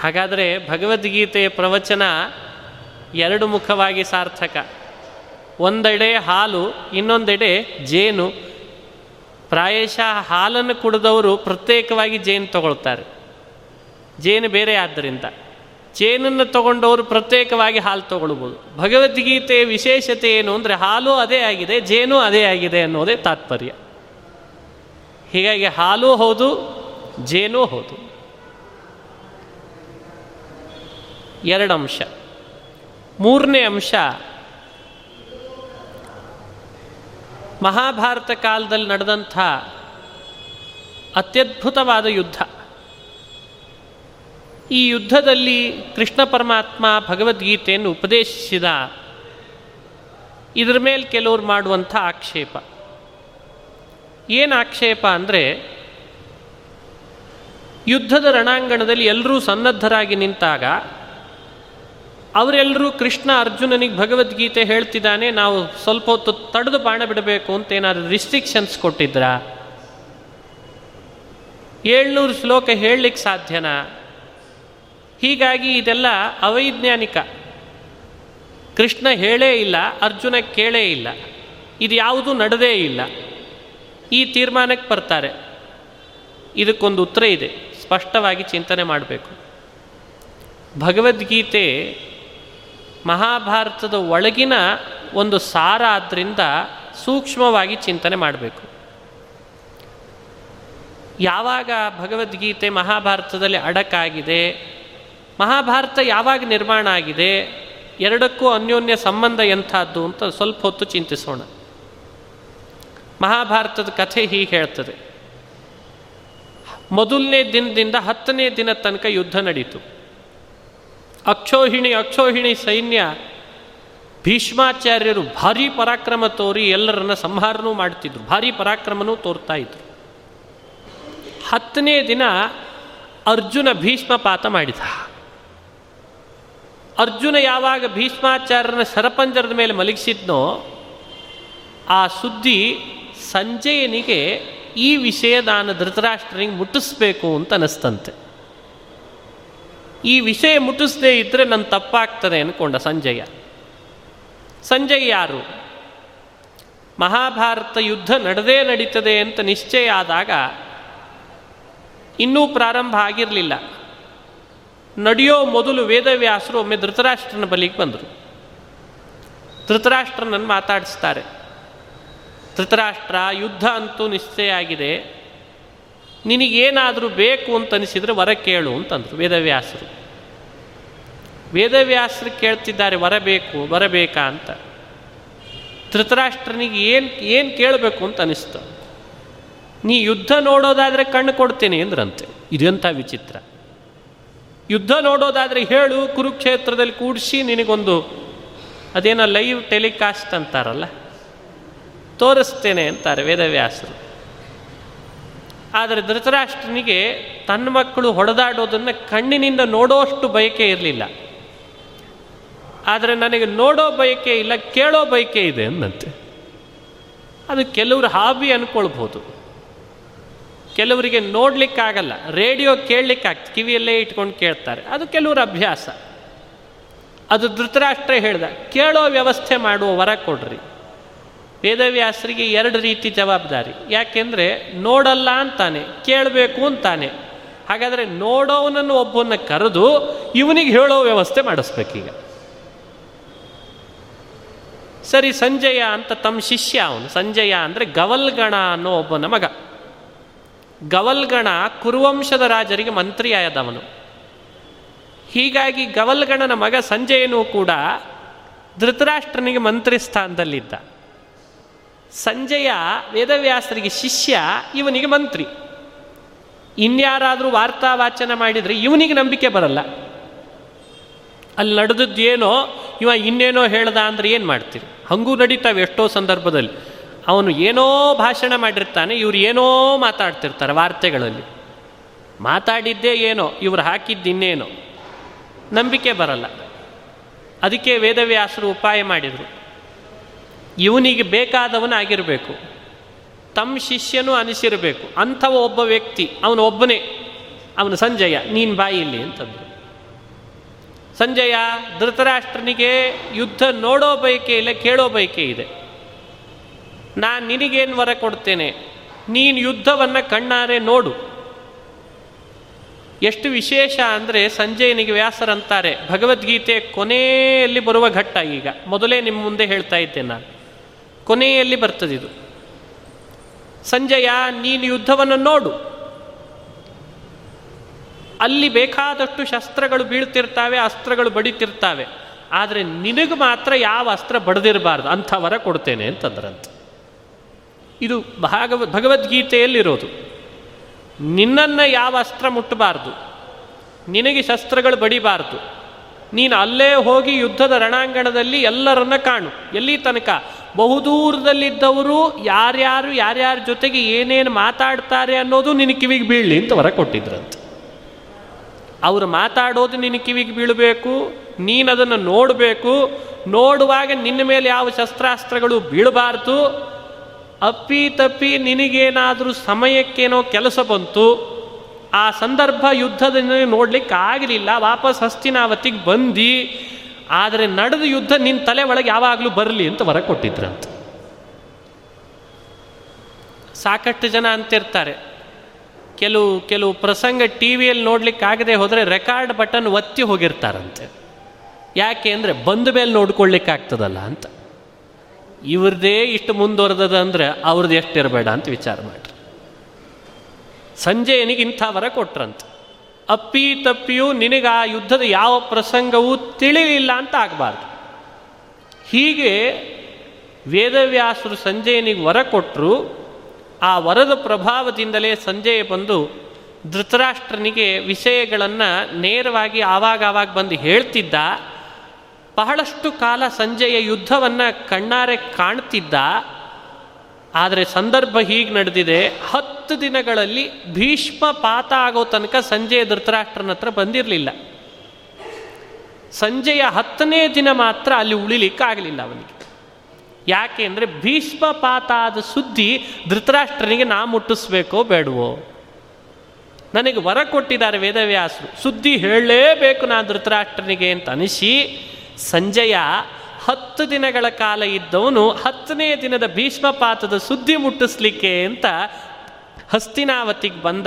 ಹಾಗಾದರೆ ಭಗವದ್ಗೀತೆಯ ಪ್ರವಚನ ಎರಡು ಮುಖವಾಗಿ ಸಾರ್ಥಕ. ಒಂದೆಡೆ ಹಾಲು, ಇನ್ನೊಂದೆಡೆ ಜೇನು. ಪ್ರಾಯಶಃ ಹಾಲನ್ನು ಕುಡಿದವರು ಪ್ರತ್ಯೇಕವಾಗಿ ಜೇನು ತಗೊಳ್ತಾರೆ. ಜೇನು ಬೇರೆ ಆದ್ದರಿಂದ ಜೇನನ್ನು ತಗೊಂಡವರು ಪ್ರತ್ಯೇಕವಾಗಿ ಹಾಲು ತಗೊಳ್ಬೋದು. ಭಗವದ್ಗೀತೆಯ ವಿಶೇಷತೆ ಏನು ಅಂದರೆ ಹಾಲು ಅದೇ ಆಗಿದೆ, ಜೇನು ಅದೇ ಆಗಿದೆ ಅನ್ನೋದೇ ತಾತ್ಪರ್ಯ. ಹೀಗಾಗಿ ಹಾಲು ಹೌದು, ಜೇನೂ ಹೌದು. ಎರಡು ಅಂಶ ಮೂರನೇ ಅಂಶ. ಮಹಾಭಾರತ ಕಾಲದಲ್ಲಿ ನಡೆದಂಥ ಅತ್ಯದ್ಭುತವಾದ ಯುದ್ಧ. ಈ ಯುದ್ಧದಲ್ಲಿ ಕೃಷ್ಣ ಪರಮಾತ್ಮ ಭಗವದ್ಗೀತೆಯನ್ನು ಉಪದೇಶಿಸಿದ. ಇದರ ಮೇಲೆ ಕೆಲವರು ಮಾಡುವಂಥ ಆಕ್ಷೇಪ. ಏನು ಆಕ್ಷೇಪ ಅಂದರೆ, ಯುದ್ಧದ ರಣಾಂಗಣದಲ್ಲಿ ಎಲ್ಲರೂ ಸನ್ನದ್ಧರಾಗಿ ನಿಂತಾಗ ಅವರೆಲ್ಲರೂ ಕೃಷ್ಣ ಅರ್ಜುನನಿಗೆ ಭಗವದ್ಗೀತೆ ಹೇಳ್ತಿದ್ದಾನೆ, ನಾವು ಸ್ವಲ್ಪ ಹೊತ್ತು ತಡೆದು ಬಾಣ ಬಿಡಬೇಕು ಅಂತ ಏನಾದರೂ ರಿಸ್ಟ್ರಿಕ್ಷನ್ಸ್ ಕೊಟ್ಟಿದ್ರಾ? ಏಳ್ನೂರು ಶ್ಲೋಕ ಹೇಳಲಿಕ್ಕೆ ಸಾಧ್ಯನಾ? ಹೀಗಾಗಿ ಇದೆಲ್ಲ ಅವೈಜ್ಞಾನಿಕ. ಕೃಷ್ಣ ಹೇಳೇ ಇಲ್ಲ, ಅರ್ಜುನ ಕೇಳೇ ಇಲ್ಲ, ಇದು ಯಾವುದೂ ನಡೆದೇ ಇಲ್ಲ. ಈ ತೀರ್ಮಾನಕ್ಕೆ ಬರ್ತಾರೆ. ಇದಕ್ಕೊಂದು ಉತ್ತರ ಇದೆ, ಸ್ಪಷ್ಟವಾಗಿ ಚಿಂತನೆ ಮಾಡಬೇಕು. ಭಗವದ್ಗೀತೆ ಮಹಾಭಾರತದ ಒಳಗಿನ ಒಂದು ಸಾರ ಆದ್ದರಿಂದ ಸೂಕ್ಷ್ಮವಾಗಿ ಚಿಂತನೆ ಮಾಡಬೇಕು. ಯಾವಾಗ ಭಗವದ್ಗೀತೆ ಮಹಾಭಾರತದಲ್ಲಿ ಅಡಕಾಗಿದೆ, ಮಹಾಭಾರತ ಯಾವಾಗ ನಿರ್ಮಾಣ ಆಗಿದೆ, ಎರಡಕ್ಕೂ ಅನ್ಯೋನ್ಯ ಸಂಬಂಧ ಎಂಥದ್ದು ಅಂತ ಸ್ವಲ್ಪ ಹೊತ್ತು ಚಿಂತಿಸೋಣ. ಮಹಾಭಾರತದ ಕಥೆ ಹೀಗೆ ಹೇಳ್ತದೆ. ಮೊದಲನೇ ದಿನದಿಂದ ಹತ್ತನೇ ದಿನ ತನಕ ಯುದ್ಧ ನಡೀತು. ಅಕ್ಷೋಹಿಣಿ ಅಕ್ಷೋಹಿಣಿ ಸೈನ್ಯ ಭೀಷ್ಮಾಚಾರ್ಯರು ಭಾರೀ ಪರಾಕ್ರಮ ತೋರಿ ಎಲ್ಲರನ್ನ ಸಂಹಾರನೂ ಮಾಡ್ತಿದ್ರು. ಭಾರೀ ಪರಾಕ್ರಮನೂ ತೋರ್ತಾ ಇದ್ರು. ಹತ್ತನೇ ದಿನ ಅರ್ಜುನ ಭೀಷ್ಮಪಾತ ಮಾಡಿದ. ಅರ್ಜುನ ಯಾವಾಗ ಭೀಷ್ಮಾಚಾರ್ಯನ ಸರಪಂಜರದ ಮೇಲೆ ಮಲಗಿಸಿದ್ನೋ ಆ ಸುದ್ದಿ ಸಂಜಯನಿಗೆ ಈ ವಿಷಯ ನಾನು ಧೃತರಾಷ್ಟ್ರನಿಗೆ ಮುಟ್ಟಿಸ್ಬೇಕು ಅಂತ ಅನಿಸ್ತಂತೆ ಈ ವಿಷಯ ಮುಟ್ಟಿಸದೇ ಇದ್ದರೆ ನನ್ನ ತಪ್ಪಾಗ್ತದೆ ಅಂದ್ಕೊಂಡ ಸಂಜಯ. ಸಂಜಯ್ ಯಾರು? ಮಹಾಭಾರತ ಯುದ್ಧ ನಡೆದೇ ನಡೀತದೆ ಅಂತ ನಿಶ್ಚಯ ಆದಾಗ ಇನ್ನೂ ಪ್ರಾರಂಭ ಆಗಿರಲಿಲ್ಲ. ನಡೆಯೋ ಮೊದಲು ವೇದವ್ಯಾಸರು ಒಮ್ಮೆ ಧೃತರಾಷ್ಟ್ರನ ಬಲಿಗೆ ಬಂದರು. ಧೃತರಾಷ್ಟ್ರನನ್ನು ಮಾತಾಡಿಸ್ತಾರೆ. ಧೃತರಾಷ್ಟ್ರ, ಯುದ್ಧ ಅಂತೂ ನಿಶ್ಚಯ ಆಗಿದೆ. ನಿನಗೇನಾದರೂ ಬೇಕು ಅಂತ ಅನಿಸಿದರೆ ವರ ಕೇಳು ಅಂತಂದರು ವೇದವ್ಯಾಸರು. ವೇದವ್ಯಾಸರು ಕೇಳ್ತಿದ್ದಾರೆ, ವರ ಬೇಕು, ವರ ಬೇಕಾ ಅಂತ. ಧೃತರಾಷ್ಟ್ರನಿಗೆ ಏನು ಏನು ಕೇಳಬೇಕು ಅಂತ ಅನಿಸ್ತು ನೀ ಯುದ್ಧ ನೋಡೋದಾದರೆ ಕಣ್ಣು ಕೊಡ್ತೇನೆ ಅಂದ್ರಂತೆ. ಇದೆಂಥ ವಿಚಿತ್ರ. ಯುದ್ಧ ನೋಡೋದಾದರೆ ಹೇಳು, ಕುರುಕ್ಷೇತ್ರದಲ್ಲಿ ಕೂಡಿಸಿ ನಿನಗೊಂದು ಅದೇನೋ ಲೈವ್ ಟೆಲಿಕಾಸ್ಟ್ ಅಂತಾರಲ್ಲ? ತೋರಿಸ್ತೇನೆ ಅಂತಾರೆ ವೇದವ್ಯಾಸರು. ಆದರೆ ಧೃತರಾಷ್ಟ್ರನಿಗೆ ತನ್ನ ಮಕ್ಕಳು ಹೊಡೆದಾಡೋದನ್ನು ಕಣ್ಣಿನಿಂದ ನೋಡೋಷ್ಟು ಬಯಕೆ ಇರಲಿಲ್ಲ. ಆದರೆ ನನಗೆ ನೋಡೋ ಬಯಕೆ ಇಲ್ಲ, ಕೇಳೋ ಬಯಕೆ ಇದೆ ಅಂದಂತೆ. ಅದು ಕೆಲವರು ಹಾಬಿ ಅಂದ್ಕೊಳ್ಬೋದು ಕೆಲವರಿಗೆ ನೋಡ್ಲಿಕ್ಕಾಗಲ್ಲ, ರೇಡಿಯೋ ಕೇಳಲಿಕ್ಕಾಗ್ತದೆ ಕಿವಿಯಲ್ಲೇ ಇಟ್ಕೊಂಡು ಕೇಳ್ತಾರೆ. ಅದು ಕೆಲವರ ಅಭ್ಯಾಸ. ಅದು ಧೃತರಾಷ್ಟ್ರ ಹೇಳ್ದ, ಕೇಳೋ ವ್ಯವಸ್ಥೆ ಮಾಡುವ ವರ ಕೊಡ್ರಿ. ವೇದವ್ಯಾಸರಿಗೆ ಎರಡು ರೀತಿ ಜವಾಬ್ದಾರಿ. ಯಾಕೆಂದರೆ ನೋಡಲ್ಲ ಅಂತಾನೆ, ಕೇಳಬೇಕು ಅಂತಾನೆ. ಹಾಗಾದರೆ ನೋಡೋವನನ್ನು ಒಬ್ಬನ ಕರೆದು ಇವನಿಗೆ ಹೇಳೋ ವ್ಯವಸ್ಥೆ ಮಾಡಿಸ್ಬೇಕೀಗ. ಸರಿ, ಸಂಜಯ ಅಂತ ತಮ್ಮ ಶಿಷ್ಯ ಅವನು. ಸಂಜಯ ಅಂದರೆ ಗವಲ್ಗಣ ಅನ್ನೋ ಒಬ್ಬನ ಮಗ. ಗವಲ್ಗಣ ಕುರುವಂಶದ ರಾಜರಿಗೆ ಮಂತ್ರಿಯಾದವನು. ಹೀಗಾಗಿ ಗವಲ್ಗಣನ ಮಗ ಸಂಜಯನೂ ಕೂಡ ಧೃತರಾಷ್ಟ್ರನಿಗೆ ಮಂತ್ರಿ ಸ್ಥಾನದಲ್ಲಿದ್ದ. ಸಂಜಯ ವೇದವ್ಯಾಸರಿಗೆ ಶಿಷ್ಯ ಇವನಿಗೆ ಮಂತ್ರಿ. ಇನ್ಯಾರಾದರೂ ವಾರ್ತಾ ವಾಚನ ಮಾಡಿದರೆ ಇವನಿಗೆ ನಂಬಿಕೆ ಬರಲ್ಲ. ಅಲ್ಲಿ ನಡೆದದ್ದೇನೋ, ಇವ ಇನ್ನೇನೋ ಹೇಳ್ದ ಅಂದ್ರೆ ಏನು ಮಾಡ್ತೀರಿ? ಹಂಗೂ ನಡೀತಾವೆ ಎಷ್ಟೋ ಸಂದರ್ಭದಲ್ಲಿ. ಅವನು ಏನೋ ಭಾಷಣ ಮಾಡಿರ್ತಾನೆ, ಇವ್ರು ಏನೋ ಮಾತಾಡ್ತಿರ್ತಾರೆ ವಾರ್ತೆಗಳಲ್ಲಿ. ಮಾತಾಡಿದ್ದೇ ಏನೋ, ಇವ್ರು ಹಾಕಿದ್ದಿನ್ನೇನೋ ನಂಬಿಕೆ ಬರಲ್ಲ. ಅದಕ್ಕೆ ವೇದವ್ಯಾಸರು ಉಪಾಯ ಮಾಡಿದರು. ಇವನಿಗೆ ಬೇಕಾದವನಾಗಿರಬೇಕು ತಮ್ಮ ಶಿಷ್ಯನೂ ಅನಿಸಿರಬೇಕು. ಅಂಥವ ಒಬ್ಬ ವ್ಯಕ್ತಿ, ಅವನು ಒಬ್ಬನೇ. ಅವನು ಸಂಜಯ, ನೀನು ಬಾಯಿ ಅಂತಂದು ಸಂಜಯ, ಧೃತರಾಷ್ಟ್ರನಿಗೆ ಯುದ್ಧ ನೋಡೋ ಬಯಕೆ ಇಲ್ಲ, ಕೇಳೋ ಬಯಕೆ ಇದೆ. ನಾನು ನಿನಗೇನು ವರ ಕೊಡ್ತೇನೆ? ನೀನು ಯುದ್ಧವನ್ನು ಕಣ್ಣಾರೆ ನೋಡು. ಎಷ್ಟು ವಿಶೇಷ ಅಂದರೆ ಸಂಜಯನಿಗೆ ವ್ಯಾಸರಂತಾರೆ ಭಗವದ್ಗೀತೆ ಕೊನೆಯಲ್ಲಿ ಬರುವ ಘಟ್ಟ ಈಗ. ಮೊದಲೇ ನಿಮ್ಮ ಮುಂದೆ ಹೇಳ್ತಾ ಇದ್ದೆ ನಾನು. ಕೊನೆಯಲ್ಲಿ ಬರ್ತದಿದು ಸಂಜಯ, ನೀನು ಯುದ್ಧವನ್ನು ನೋಡು. ಅಲ್ಲಿ ಬೇಕಾದಷ್ಟು ಶಸ್ತ್ರಗಳು ಬೀಳ್ತಿರ್ತಾವೆ, ಅಸ್ತ್ರಗಳು ಬಡಿತಿರ್ತಾವೆ. ಆದರೆ ನಿನಗೆ ಮಾತ್ರ ಯಾವ ಅಸ್ತ್ರ ಬಡದಿರಬಾರ್ದು, ಅಂಥವರ ಕೊಡ್ತೇನೆ ಅಂತಂದ್ರಂತ. ಇದು ಭಾಗವ, ಭಗವದ್ಗೀತೆಯಲ್ಲಿರೋದು. ನಿನ್ನನ್ನು ಯಾವ ಅಸ್ತ್ರ ಮುಟ್ಟಬಾರ್ದು, ನಿನಗೆ ಶಸ್ತ್ರಗಳು ಬಡಿಬಾರ್ದು. ನೀನು ಅಲ್ಲೇ ಹೋಗಿ ಯುದ್ಧದ ರಣಾಂಗಣದಲ್ಲಿ ಎಲ್ಲರನ್ನ ಕಾಣು. ಎಲ್ಲಿ ತನಕ? ಬಹುದೂರದಲ್ಲಿದ್ದವರು ಯಾರ್ಯಾರು ಯಾರ್ಯಾರ ಜೊತೆಗೆ ಏನೇನು ಮಾತಾಡ್ತಾರೆ ಅನ್ನೋದು ನಿನ್ನ ಕಿವಿಗೆ ಬೀಳಲಿ ಅಂತ ಹೊರ ಕೊಟ್ಟಿದ್ರಂತೆ. ಅವರು ಮಾತಾಡೋದು ನಿನ್ನ ಕಿವಿಗೆ ಬೀಳಬೇಕು, ನೀನು ಅದನ್ನು ನೋಡಬೇಕು, ನೋಡುವಾಗ ನಿನ್ನ ಮೇಲೆ ಯಾವ ಶಸ್ತ್ರಾಸ್ತ್ರಗಳು ಬೀಳಬಾರ್ದು, ಅಪ್ಪಿ ತಪ್ಪಿ ನಿನಗೇನಾದರೂ ಸಮಯಕ್ಕೇನೋ ಕೆಲಸ ಬಂತು, ಆ ಸಂದರ್ಭ ಯುದ್ಧದ ನೋಡಲಿಕ್ಕೆ ಆಗಲಿಲ್ಲ ವಾಪಸ್ ಹಸ್ತಿನಾವತಿಗೆ ಬಂದು ಆದರೆ ನಡೆದ ಯುದ್ಧ ನಿನ್ನ ತಲೆ ಒಳಗೆ ಯಾವಾಗಲೂ ಬರಲಿ ಅಂತ ವರ ಕೊಟ್ಟಿದ್ರಂತ ಸಾಕಷ್ಟು ಜನ ಅಂತಿರ್ತಾರೆ. ಕೆಲವು ಕೆಲವು ಪ್ರಸಂಗ ಟಿ ವಿಯಲ್ಲಿ ನೋಡ್ಲಿಕ್ಕೆ ಆಗದೆ ಹೋದರೆ ರೆಕಾರ್ಡ್ ಬಟನ್ ಒತ್ತಿ ಹೋಗಿರ್ತಾರಂತೆ. ಯಾಕೆ ಅಂದರೆ ಬಂದ ಮೇಲೆ ನೋಡ್ಕೊಳ್ಳಿಕ್ಕಾಗ್ತದಲ್ಲ ಅಂತ. ಇವ್ರದ್ದೇ ಇಷ್ಟು ಮುಂದುವರೆದದ ಅಂದ್ರೆ ಅವ್ರದ್ದು ಎಷ್ಟಿರಬೇಡ ಅಂತ ವಿಚಾರ ಮಾಡ್ರಿ. ಸಂಜಯನಿಗೆ ಇಂಥ ವರ ಕೊಟ್ರಂತ. ಅಪ್ಪಿ ತಪ್ಪಿಯೂ ನಿನಗೆ ಆ ಯುದ್ಧದ ಯಾವ ಪ್ರಸಂಗವೂ ತಿಳಿಲಿಲ್ಲ ಅಂತ ಆಗಬಾರ್ದು. ಹೀಗೆ ವೇದವ್ಯಾಸರು ಸಂಜಯನಿಗೆ ವರ ಕೊಟ್ಟರು ಆ ವರದ ಪ್ರಭಾವದಿಂದಲೇ ಸಂಜಯ ಬಂದು ಧೃತರಾಷ್ಟ್ರನಿಗೆ ವಿಷಯಗಳನ್ನು ನೇರವಾಗಿ ಆವಾಗ ಆವಾಗ ಬಂದು ಹೇಳ್ತಿದ್ದ. ಬಹಳಷ್ಟು ಕಾಲ ಸಂಜೆಯ ಯುದ್ಧವನ್ನು ಕಣ್ಣಾರೆ ಕಾಣ್ತಿದ್ದ. ಆದರೆ ಸಂದರ್ಭ ಹೀಗೆ ನಡೆದಿದೆ, ಹತ್ತು ದಿನಗಳಲ್ಲಿ ಭೀಷ್ಮ ಪಾತ ಆಗೋ ತನಕ ಸಂಜೆಯ ಧೃತರಾಷ್ಟ್ರನ ಹತ್ರ ಬಂದಿರಲಿಲ್ಲ. ಸಂಜೆಯ ಹತ್ತನೇ ದಿನ ಮಾತ್ರ ಅಲ್ಲಿ ಉಳಿಲಿಕ್ಕಾಗಲಿಲ್ಲ ಅವನಿಗೆ. ಯಾಕೆ ಅಂದರೆ ಭೀಷ್ಮ ಪಾತ ಆದ ಸುದ್ದಿ ಧೃತರಾಷ್ಟ್ರನಿಗೆ ನಾ ಮುಟ್ಟಿಸ್ಬೇಕೋ ಬೇಡವೋ? ನನಗೆ ವರ ಕೊಟ್ಟಿದ್ದಾರೆ ವೇದವ್ಯಾಸರು. ಸುದ್ದಿ ಹೇಳಲೇಬೇಕು ನಾನು ಧೃತರಾಷ್ಟ್ರನಿಗೆ ಅಂತ ಅನಿಸಿ, ಸಂಜಯ ಹತ್ತು ದಿನಗಳ ಕಾಲ ಇದ್ದವನು ಹತ್ತನೇ ದಿನದ ಭೀಷ್ಮಪಾತದ ಸುದ್ದಿ ಮುಟ್ಟಿಸ್ಲಿಕ್ಕೆ ಅಂತ ಹಸ್ತಿನಾವತಿಗೆ ಬಂದ,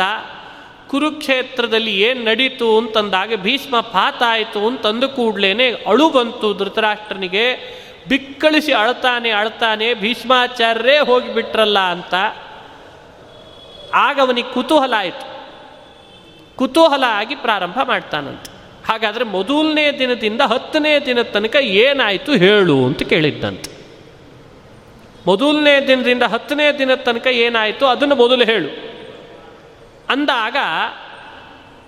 ಕುರುಕ್ಷೇತ್ರದಲ್ಲಿ ಏನು ನಡೀತು ಅಂತಂದಾಗ ಭೀಷ್ಮ ಪಾತ ಆಯಿತು ಅಂತಂದು ಕೂಡ್ಲೇನೆ ಅಳು ಬಂತು ಧೃತರಾಷ್ಟ್ರನಿಗೆ, ಬಿಕ್ಕಳಿಸಿ ಅಳ್ತಾನೆ ಅಳ್ತಾನೆ ಭೀಷ್ಮಾಚಾರ್ಯರೇ ಹೋಗಿಬಿಟ್ರಲ್ಲ ಅಂತ. ಆಗ ಅವನಿಗೆ ಕುತೂಹಲ ಆಯಿತು. ಕುತೂಹಲ ಆಗಿ ಪ್ರಾರಂಭ ಮಾಡ್ತಾನಂತೆ. ಹಾಗಾದರೆ ಮೊದಲನೇ ದಿನದಿಂದ ಹತ್ತನೇ ದಿನದ ತನಕ ಏನಾಯಿತು ಹೇಳು ಅಂತ ಕೇಳಿದ್ದಂತೆ. ಮೊದಲನೇ ದಿನದಿಂದ ಹತ್ತನೇ ದಿನದ ತನಕ ಏನಾಯಿತು ಅದನ್ನು ಮೊದಲು ಹೇಳು. ಅಂದಾಗ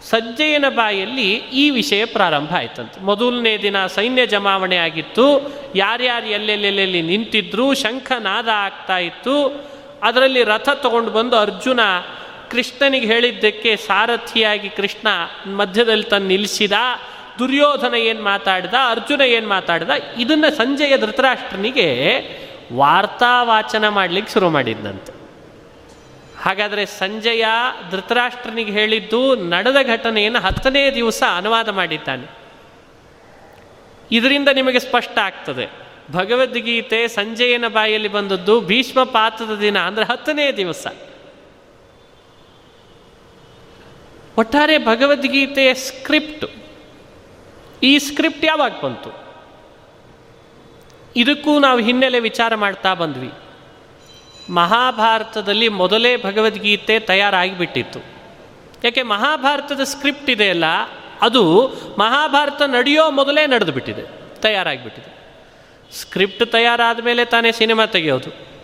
ಸಜ್ಜೆಯನ ಬಾಯಲ್ಲಿ ಈ ವಿಷಯ ಪ್ರಾರಂಭ ಆಯ್ತಂತೆ. ಮೊದಲನೇ ದಿನ ಸೈನ್ಯ ಜಮಾವಣೆ ಆಗಿತ್ತು. ಯಾರ್ಯಾರು ಎಲ್ಲೆಲ್ಲೆಲ್ಲೆಲ್ಲಿ ನಿಂತಿದ್ರು, ಶಂಖನಾದ ಆಗ್ತಾ ಇತ್ತು. ಅದರಲ್ಲಿ ರಥ ತಗೊಂಡು ಬಂದು ಅರ್ಜುನ ಕೃಷ್ಣನಿಗೆ ಹೇಳಿದ್ದಕ್ಕೆ ಸಾರಥಿಯಾಗಿ ಕೃಷ್ಣ ಮಧ್ಯದಲ್ಲಿ ತನ್ನ ನಿಲ್ಲಿಸಿದ, ದುರ್ಯೋಧನ ಏನು ಮಾತಾಡಿದ, ಅರ್ಜುನ ಏನು ಮಾತಾಡಿದ, ಇದನ್ನು ಸಂಜೆಯ ಧೃತರಾಷ್ಟ್ರನಿಗೆ ವಾರ್ತಾವಾಚನ ಮಾಡಲಿಕ್ಕೆ ಶುರು ಮಾಡಿದ್ದಂತೆ ಹಾಗಾದರೆ ಸಂಜಯ ಧೃತರಾಷ್ಟ್ರನಿಗೆ ಹೇಳಿದ್ದು ನಡೆದ ಘಟನೆಯನ್ನು ಹತ್ತನೇ ದಿವಸ ಅನುವಾದ ಮಾಡಿದ್ದಾನೆ. ಇದರಿಂದ ನಿಮಗೆ ಸ್ಪಷ್ಟ ಆಗ್ತದೆ. ಭಗವದ್ಗೀತೆ ಸಂಜಯನ ಬಾಯಲ್ಲಿ ಬಂದದ್ದು ಭೀಷ್ಮ ಪಾತ್ರದ ದಿನ, ಅಂದರೆ ಹತ್ತನೇ ದಿವಸ. ಒಟ್ಟಾರೆ ಭಗವದ್ಗೀತೆಯ ಸ್ಕ್ರಿಪ್ಟ್. ಈ ಸ್ಕ್ರಿಪ್ಟ್ ಯಾವಾಗ ಬಂತು? ಇದಕ್ಕೂ ನಾವು ಹಿನ್ನೆಲೆ ವಿಚಾರ ಮಾಡ್ತಾ ಬಂದ್ವಿ. ಮಹಾಭಾರತದಲ್ಲಿ ಮೊದಲೇ ಭಗವದ್ಗೀತೆ ತಯಾರಾಗಿಬಿಟ್ಟಿತ್ತು. ಯಾಕೆ ಮಹಾಭಾರತದ ಸ್ಕ್ರಿಪ್ಟ್ ಇದೆಯಲ್ಲ ಅದು ಮಹಾಭಾರತ ನಡೆಯೋ ಮೊದಲೇ ನಡೆದು ಬಿಟ್ಟಿದೆ ತಯಾರಾಗಿಬಿಟ್ಟಿದೆ. ಸ್ಕ್ರಿಪ್ಟ್ ತಯಾರಾದ ಮೇಲೆ ತಾನೇ ಸಿನಿಮಾ ತೆಗೆಯೋದು.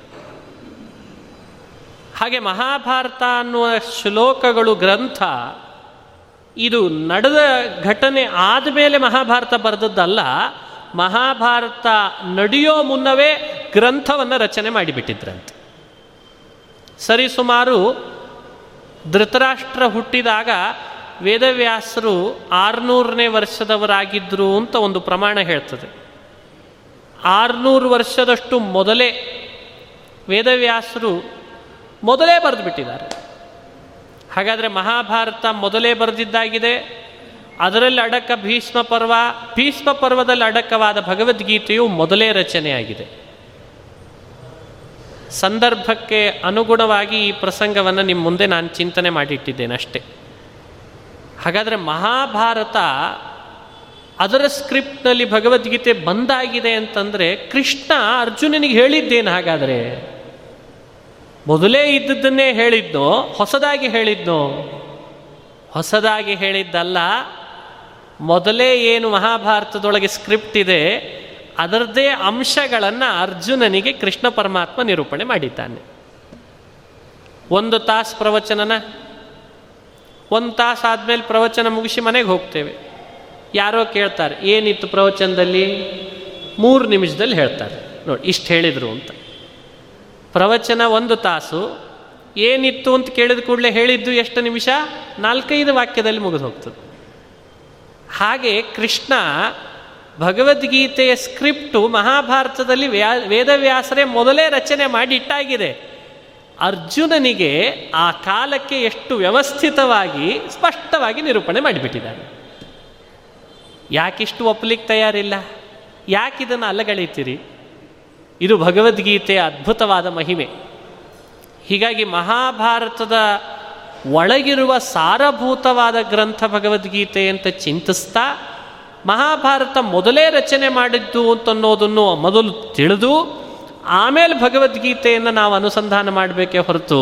ಹಾಗೆ ಮಹಾಭಾರತ ಅನ್ನುವ ಶ್ಲೋಕಗಳು ಗ್ರಂಥ, ಇದು ನಡೆದ ಘಟನೆ ಆದಮೇಲೆ ಮಹಾಭಾರತ ಬರೆದದ್ದಲ್ಲ, ಮಹಾಭಾರತ ನಡೆಯೋ ಮುನ್ನವೇ ಗ್ರಂಥವನ್ನು ರಚನೆ ಮಾಡಿಬಿಟ್ಟಿದ್ರಂತೆ. ಸರಿಸುಮಾರು ಧೃತರಾಷ್ಟ್ರ ಹುಟ್ಟಿದಾಗ ವೇದವ್ಯಾಸರು ಆರುನೂರನೇ ವರ್ಷದವರಾಗಿದ್ದರು ಅಂತ ಒಂದು ಪ್ರಮಾಣ ಹೇಳ್ತದೆ. ಆರುನೂರು ವರ್ಷದಷ್ಟು ಮೊದಲೇ ವೇದವ್ಯಾಸರು ಮೊದಲೇ ಬರೆದು ಬಿಟ್ಟಿದ್ದಾರೆ ಹಾಗಾದರೆ ಮಹಾಭಾರತ ಮೊದಲೇ ಬರೆದಿದ್ದಾಗಿದೆ. ಅದರಲ್ಲಿ ಅಡಕ ಭೀಷ್ಮ ಪರ್ವ, ಭೀಷ್ಮ ಪರ್ವದಲ್ಲಿ ಅಡಕವಾದ ಭಗವದ್ಗೀತೆಯು ಮೊದಲೇ ರಚನೆಯಾಗಿದೆ. ಸಂದರ್ಭಕ್ಕೆ ಅನುಗುಣವಾಗಿ ಈ ಪ್ರಸಂಗವನ್ನು ನಿಮ್ಮ ಮುಂದೆ ನಾನು ಚಿಂತನೆ ಮಾಡಿಟ್ಟಿದ್ದೇನೆ ಅಷ್ಟೇ. ಹಾಗಾದರೆ ಮಹಾಭಾರತ ಅದರ ಸ್ಕ್ರಿಪ್ಟ್ನಲ್ಲಿ ಭಗವದ್ಗೀತೆ ಬಂದಾಗಿದೆ ಅಂತಂದರೆ ಕೃಷ್ಣ ಅರ್ಜುನನಿಗೆ ಹೇಳಿದ್ದೇನು ಹಾಗಾದರೆ. ಮೊದಲೇ ಇದ್ದದ್ದನ್ನೇ ಹೇಳಿದ್ನೋ, ಹೊಸದಾಗಿ ಹೇಳಿದ್ನೋ? ಹೊಸದಾಗಿ ಹೇಳಿದ್ದಲ್ಲ. ಮೊದಲೇ ಏನು ಮಹಾಭಾರತದೊಳಗೆ ಸ್ಕ್ರಿಪ್ಟ್ ಇದೆ, ಅದರದ್ದೇ ಅಂಶಗಳನ್ನು ಅರ್ಜುನನಿಗೆ ಕೃಷ್ಣ ಪರಮಾತ್ಮ ನಿರೂಪಣೆ ಮಾಡಿದ್ದಾನೆ. ಒಂದು ತಾಸು ಪ್ರವಚನನ, ಒಂದು ತಾಸು ಆದಮೇಲೆ ಪ್ರವಚನ ಮುಗಿಸಿ ಮನೆಗೆ ಹೋಗ್ತೇವೆ. ಯಾರೋ ಕೇಳ್ತಾರೆ, ಏನಿತ್ತು ಪ್ರವಚನದಲ್ಲಿ? ಮೂರು ನಿಮಿಷದಲ್ಲಿ ಹೇಳ್ತಾರೆ. ನೋಡಿ, ಇಷ್ಟು ಹೇಳಿದರು ಅಂತ. ಪ್ರವಚನ ಒಂದು ತಾಸು, ಏನಿತ್ತು ಅಂತ ಕೇಳಿದ ಕೂಡಲೇ ಹೇಳಿದ್ದು ಎಷ್ಟು ನಿಮಿಷ? ನಾಲ್ಕೈದು ವಾಕ್ಯದಲ್ಲಿ ಮುಗಿದು ಹೋಗ್ತದೆ. ಹಾಗೆ ಕೃಷ್ಣ ಭಗವದ್ಗೀತೆಯ ಸ್ಕ್ರಿಪ್ಟು ಮಹಾಭಾರತದಲ್ಲಿ ವ್ಯಾ, ವೇದವ್ಯಾಸರೇ ಮೊದಲೇ ರಚನೆ ಮಾಡಿಟ್ಟಾಗಿದೆ ಅರ್ಜುನನಿಗೆ ಆ ಕಾಲಕ್ಕೆ ಎಷ್ಟು ವ್ಯವಸ್ಥಿತವಾಗಿ, ಸ್ಪಷ್ಟವಾಗಿ ನಿರೂಪಣೆ ಮಾಡಿಬಿಟ್ಟಿದ್ದಾನೆ. ಯಾಕಿಷ್ಟು ಒಪ್ಪಲಿಕ್ಕೆ ತಯಾರಿಲ್ಲ? ಯಾಕಿದನ್ನು ಅಲ್ಲಗಳಿತೀರಿ ಇದು ಭಗವದ್ಗೀತೆಯ ಅದ್ಭುತವಾದ ಮಹಿಮೆ. ಹೀಗಾಗಿ ಮಹಾಭಾರತದ ಒಳಗಿರುವ ಸಾರಭೂತವಾದ ಗ್ರಂಥ ಭಗವದ್ಗೀತೆ ಅಂತ ಚಿಂತಿಸ್ತಾ, ಮಹಾಭಾರತ ಮೊದಲೇ ರಚನೆ ಮಾಡಿದ್ದು ಅಂತನ್ನೋದನ್ನು ಮೊದಲು ತಿಳಿದು, ಆಮೇಲೆ ಭಗವದ್ಗೀತೆಯನ್ನು ನಾವು ಅನುಸಂಧಾನ ಮಾಡಬೇಕೇ ಹೊರತು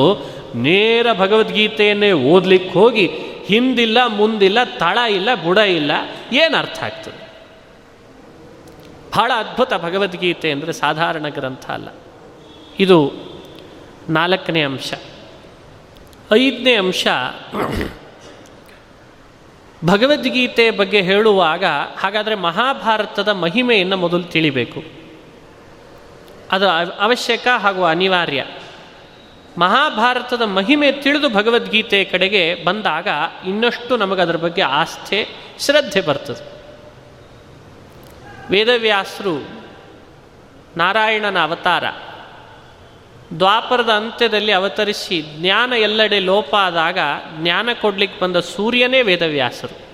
ನೇರ ಭಗವದ್ಗೀತೆಯನ್ನೇ ಓದ್ಲಿಕ್ಕೆ ಹೋಗಿ ಹಿಂದಿಲ್ಲ, ಮುಂದಿಲ್ಲ, ತಳ ಇಲ್ಲ, ಬುಡ ಇಲ್ಲ, ಏನು ಅರ್ಥ ಆಗ್ತದೆ? ಬಹಳ ಅದ್ಭುತ ಭಗವದ್ಗೀತೆ ಅಂದರೆ ಸಾಧಾರಣ ಗ್ರಂಥ ಅಲ್ಲ. ಇದು ನಾಲ್ಕನೇ ಅಂಶ. ಐದನೇ ಅಂಶ, ಭಗವದ್ಗೀತೆ ಬಗ್ಗೆ ಹೇಳುವಾಗ ಹಾಗಾದರೆ ಮಹಾಭಾರತದ ಮಹಿಮೆಯನ್ನು ಮೊದಲು ತಿಳಿಬೇಕು. ಅದು ಅವಶ್ಯಕ ಹಾಗೂ ಅನಿವಾರ್ಯ. ಮಹಾಭಾರತದ ಮಹಿಮೆ ತಿಳಿದು ಭಗವದ್ಗೀತೆ ಕಡೆಗೆ ಬಂದಾಗ ಇನ್ನಷ್ಟು ನಮಗದರ ಬಗ್ಗೆ ಆಸ್ಥೆ, ಶ್ರದ್ಧೆ ಬರ್ತದೆ. ವೇದವ್ಯಾಸರು ನಾರಾಯಣನ ಅವತಾರ. ದ್ವಾಪರದ ಅಂತ್ಯದಲ್ಲಿ ಅವತರಿಸಿ ಜ್ಞಾನ ಎಲ್ಲೆಡೆ ಲೋಪ ಆದಾಗ ಜ್ಞಾನ ಕೊಡ್ಲಿಕ್ಕೆ ಬಂದ ಸೂರ್ಯನೇ ವೇದವ್ಯಾಸರು.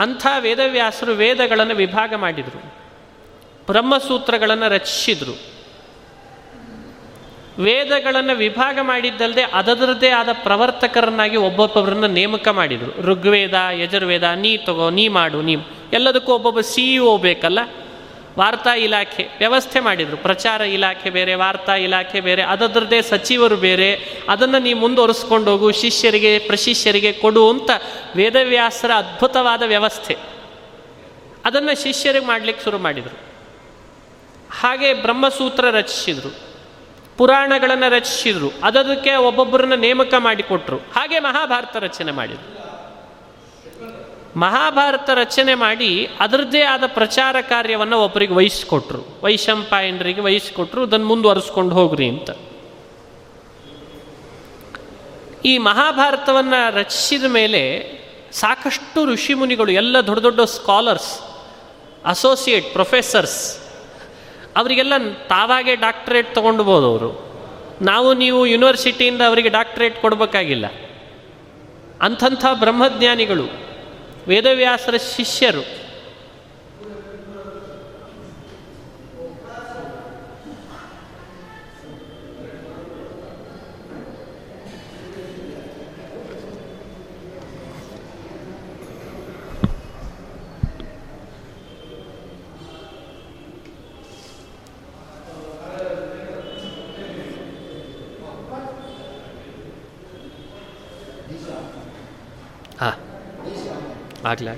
ಅಂಥ ವೇದವ್ಯಾಸರು ವೇದಗಳನ್ನು ವಿಭಾಗ ಮಾಡಿದರು. ಬ್ರಹ್ಮಸೂತ್ರಗಳನ್ನು ರಚಿಸಿದರು. ವೇದಗಳನ್ನು ವಿಭಾಗ ಮಾಡಿದ್ದಲ್ಲದೆ ಅದರದ್ದೇ ಆದ ಪ್ರವರ್ತಕರನ್ನಾಗಿ ಒಬ್ಬೊಬ್ಬರನ್ನು ನೇಮಕ ಮಾಡಿದರು. ಋಗ್ವೇದ, ಯಜುರ್ವೇದ, ನೀ ತಗೋ, ನೀ ಮಾಡು, ನೀ ಎಲ್ಲದಕ್ಕೂ ಒಬ್ಬೊಬ್ಬ ಸಿ ಇ ಒ ಬೇಕಲ್ಲ? ವಾರ್ತಾ ಇಲಾಖೆ, ವ್ಯವಸ್ಥೆ ಮಾಡಿದರು. ಪ್ರಚಾರ ಇಲಾಖೆ ಬೇರೆ, ವಾರ್ತಾ ಇಲಾಖೆ ಬೇರೆ ಅದರದ್ದೇ ಸಚಿವರು ಬೇರೆ. ಅದನ್ನು ನೀವು ಮುಂದುವರಿಸ್ಕೊಂಡು ಹೋಗು, ಶಿಷ್ಯರಿಗೆ, ಪ್ರಶಿಷ್ಯರಿಗೆ ಕೊಡು ಅಂತ ವೇದವ್ಯಾಸರ ಅದ್ಭುತವಾದ ವ್ಯವಸ್ಥೆ. ಅದನ್ನು ಶಿಷ್ಯರಿಗೆ ಮಾಡಲಿಕ್ಕೆ ಶುರು ಮಾಡಿದರು. ಹಾಗೆ ಬ್ರಹ್ಮಸೂತ್ರ ರಚಿಸಿದರು. ಪುರಾಣಗಳನ್ನು ರಚಿಸಿದರು. ಅದಕ್ಕೆ ಒಬ್ಬೊಬ್ಬರನ್ನ ನೇಮಕ ಮಾಡಿಕೊಟ್ರು. ಹಾಗೆ ಮಹಾಭಾರತ ರಚನೆ ಮಾಡಿದರು. ಮಹಾಭಾರತ ರಚನೆ ಮಾಡಿ ಅದರದ್ದೇ ಆದ ಪ್ರಚಾರ ಕಾರ್ಯವನ್ನು ಒಬ್ಬರಿಗೆ ವಹಿಸ್ಕೊಟ್ರು. ವೈಶಂಪಾಯನರಿಗೆ ವಹಿಸ್ಕೊಟ್ರು ಅದನ್ನು ಮುಂದುವರಿಸ್ಕೊಂಡು ಹೋಗ್ರಿ ಅಂತ. ಈ ಮಹಾಭಾರತವನ್ನು ರಚಿಸಿದ ಮೇಲೆ ಸಾಕಷ್ಟು ಋಷಿಮುನಿಗಳು ಎಲ್ಲ ದೊಡ್ಡ ದೊಡ್ಡ ಸ್ಕಾಲರ್ಸ್ ಅಸೋಸಿಯೇಟ್ ಪ್ರೊಫೆಸರ್ಸ್ ಅವರಿಗೆಲ್ಲ ತಾವಾಗೆ ಡಾಕ್ಟರೇಟ್ ತೊಗೊಂಡ್ಬೋದು ಅವರು. ನಾವು ನೀವು ಯೂನಿವರ್ಸಿಟಿಯಿಂದ ಅವರಿಗೆ ಡಾಕ್ಟರೇಟ್ ಕೊಡಬೇಕಾಗಿಲ್ಲ. ಅಂಥಂಥ ಬ್ರಹ್ಮಜ್ಞಾನಿಗಳು. ವೇದವ್ಯಾಸರ ಶಿಷ್ಯರು. ಆಗಲೇ